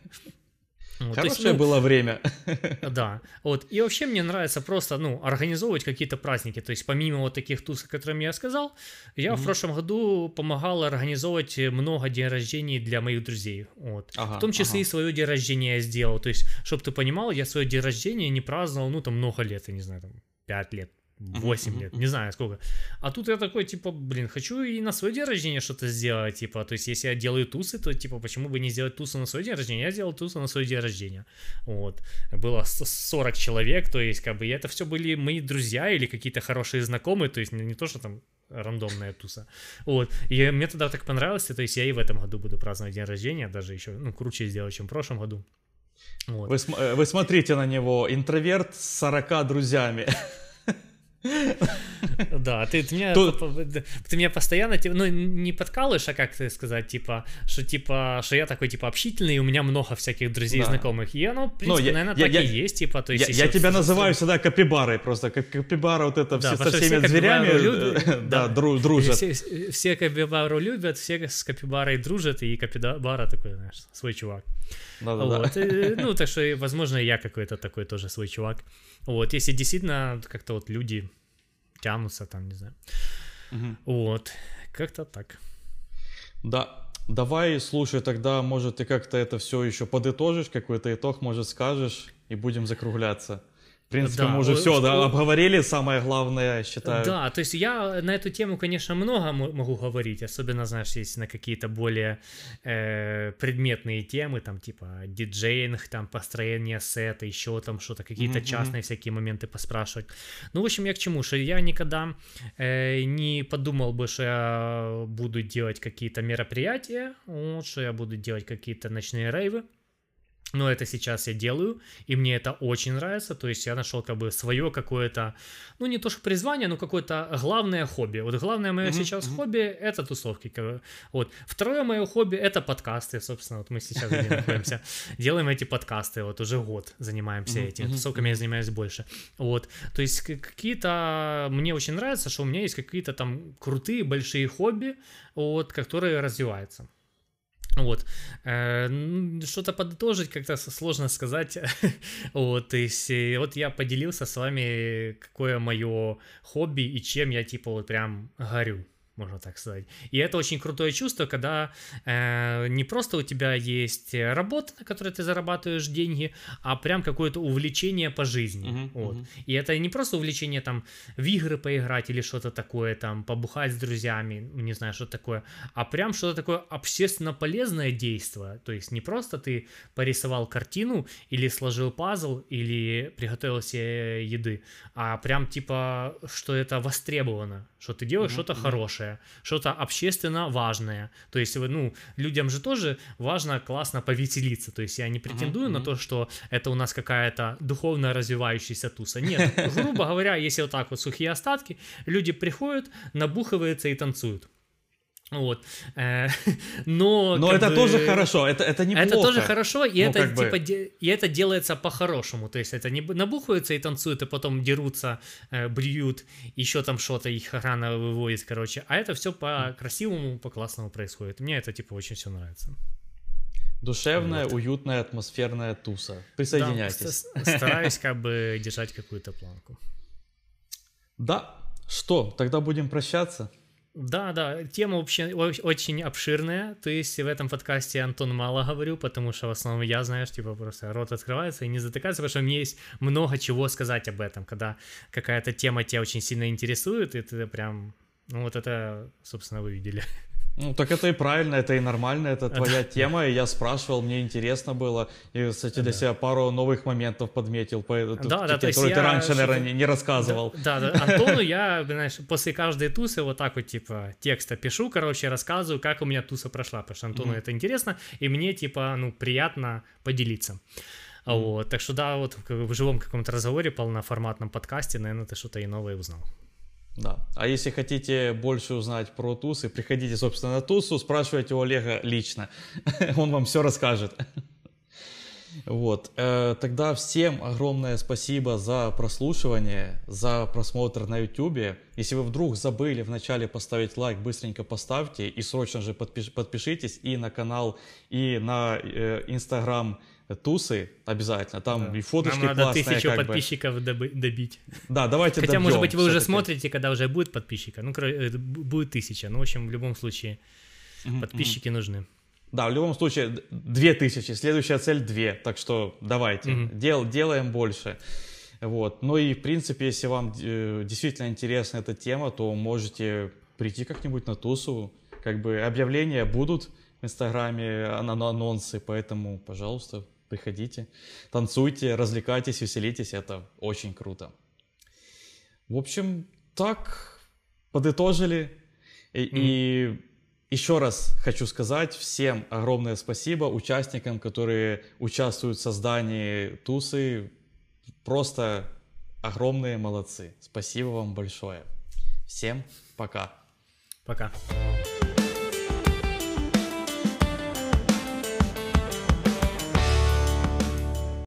Speaker 2: вот. Хорошее есть, ну, было время.
Speaker 1: Да. Вот. И вообще мне нравится просто, ну, организовывать какие-то праздники. То есть помимо вот таких тусов, которыми я сказал, я mm-hmm. в прошлом году помогал организовывать много день рождений для моих друзей. Вот. Ага, в том числе ага. и свое день рождения я сделал. То есть, чтобы ты понимал, я свое день рождения не праздновал, ну, там, много лет, я не знаю, там, 5 лет, 8 лет, не знаю сколько. А тут я такой, типа, блин, хочу и на свой день рождения что-то сделать, типа, то есть если я делаю тусы, то, типа, почему бы не сделать тусы на свой день рождения? Я сделал тусы на свой день рождения, вот. Было 40 человек, то есть, как бы, это все были мои друзья или какие-то хорошие знакомые, то есть не, не то, что там рандомная туса. Вот. И мне тогда так понравилось, то есть я и в этом году буду праздновать день рождения, даже еще, ну, круче сделать, чем в прошлом году.
Speaker 2: Вот. Вы, э, вы смотрите на него, интроверт с 40 друзьями.
Speaker 1: Да, ты, ты, меня, Тут... ты меня постоянно, ну, не подкалываешь, а как ты сказать, типа, что, типа, что я такой, типа, общительный, и у меня много всяких друзей, да. знакомых, и оно, в принципе, ну, наверное, я, так я, и есть, типа, то есть...
Speaker 2: Я, я тебя называю всегда капибарой просто, как капибара вот это, да, все, со всеми все зверями, любят, да, да, дружат.
Speaker 1: Все, все капибару любят, все с капибарой дружат, и капибара такой, знаешь, свой чувак. Да, да, вот. да. И, ну, так что, возможно, я какой-то такой тоже свой чувак. Вот, если действительно как-то вот люди тянутся там, не знаю. Угу. Вот, как-то так.
Speaker 2: Да, давай, слушай, тогда, может, ты как-то это все еще подытожишь, какой-то итог, может, скажешь, и будем закругляться принципе, да, мы уже все да, обговорили, самое главное, я считаю.
Speaker 1: Да, то есть я на эту тему, конечно, много могу говорить, особенно, знаешь, если на какие-то более э, предметные темы, там, типа, диджейнг, там, построение сета, еще там что-то, какие-то mm-hmm. частные всякие моменты поспрашивать. Ну, в общем, я к чему, что я никогда э, не подумал бы, что я буду делать какие-то мероприятия, вот, что я буду делать какие-то ночные рейвы, но это сейчас я делаю, и мне это очень нравится, то есть я нашел как бы свое какое-то, ну не то что призвание, но какое-то главное хобби. Вот главное мое mm-hmm. сейчас mm-hmm. хобби — это тусовки. Вот. Второе мое хобби — это подкасты, собственно, вот мы сейчас где находимся, делаем эти подкасты, вот уже год занимаемся mm-hmm. этими, тусовками я занимаюсь больше. Вот, то есть какие-то, мне очень нравится, что у меня есть какие-то там крутые большие хобби, вот, которые развиваются. Вот. Э, что-то подытожить как-то сложно сказать. вот, то есть, вот я поделился с вами, какое мое хобби и чем я, типа, вот прям горю можно так сказать. И это очень крутое чувство, когда э, не просто у тебя есть работа, на которой ты зарабатываешь деньги, а прям какое-то увлечение по жизни. Uh-huh, вот. uh-huh. И это не просто увлечение там в игры поиграть или что-то такое, там побухать с друзьями, не знаю, что такое, а прям что-то такое общественно полезное действие. То есть не просто ты порисовал картину или сложил пазл или приготовил себе еды, а прям типа, что это востребовано, что ты делаешь uh-huh, что-то uh-huh. хорошее, что-то общественно важное. То есть, ну, людям же тоже важно классно повеселиться. То есть я не претендую uh-huh, на то, что это у нас какая-то духовно развивающаяся туса. Нет, грубо говоря, если вот так вот сухие остатки, люди приходят, набухиваются и танцуют. Вот. Э, но
Speaker 2: но это бы, тоже хорошо, это, это неплохо.
Speaker 1: Это тоже хорошо, и, ну, это, типа, де, и это делается по-хорошему. То есть это не набухаются и танцуют, и потом дерутся, э, бьют, еще там что-то их охрана выводит, короче. А это все по-красивому, по-классному происходит. Мне это типа очень все нравится.
Speaker 2: Душевная, вот. уютная, атмосферная туса. Присоединяйтесь.
Speaker 1: Да, стараюсь как бы держать какую-то планку.
Speaker 2: Да, что, тогда будем прощаться?
Speaker 1: Да, да, тема вообще очень обширная, то есть в этом подкасте Антон мало говорю, потому что в основном я, знаешь, типа просто рот открывается и не затыкается, потому что мне есть много чего сказать об этом, когда какая-то тема тебя очень сильно интересует, и ты прям, ну вот это, собственно, вы видели.
Speaker 2: Ну, так это и правильно, это и нормально, это твоя тема, и я спрашивал, мне интересно было, и, кстати, для себя пару новых моментов подметил, по, да, да, которые ты раньше, наверное, не рассказывал.
Speaker 1: Да, да, Антону я, знаешь, после каждой тусы вот так вот, типа, текста пишу, короче, рассказываю, как у меня туса прошла, потому что Антону это интересно, и мне, типа, ну, приятно поделиться. Вот, так что да, вот в живом каком-то разговоре, полноформатном подкасте, наверное, ты что-то и новое узнал.
Speaker 2: Да. А если хотите больше узнать про тусы, приходите, собственно, на тусу, спрашивайте у Олега лично. Он вам все расскажет. Вот. Э, тогда всем огромное спасибо за прослушивание, за просмотр на YouTube. Если вы вдруг забыли вначале поставить лайк, быстренько поставьте и срочно же подпишитесь и на канал, и на э, Instagram тусы обязательно. Там да. и фоточки Нам надо классные.
Speaker 1: тысячу подписчиков бы. добить.
Speaker 2: Да, давайте
Speaker 1: Хотя, может быть, вы уже смотрите, когда уже будет подписчика. Ну, э, будет тысяча. Ну, в общем, в любом случае, подписчики mm-hmm. нужны.
Speaker 2: Да, в любом случае, две тысячи. Следующая цель две. Так что давайте, mm-hmm. дел, делаем больше. Вот. Ну и, в принципе, если вам э, действительно интересна эта тема, то можете прийти как-нибудь на тусу. Как бы объявления будут в Инстаграме, анонсы, поэтому, пожалуйста, приходите, танцуйте, развлекайтесь, веселитесь, это очень круто. В общем, так подытожили. И, mm. и еще раз хочу сказать всем огромное спасибо участникам, которые участвуют в создании тусы. Просто огромные молодцы. Спасибо вам большое. Всем пока.
Speaker 1: Пока.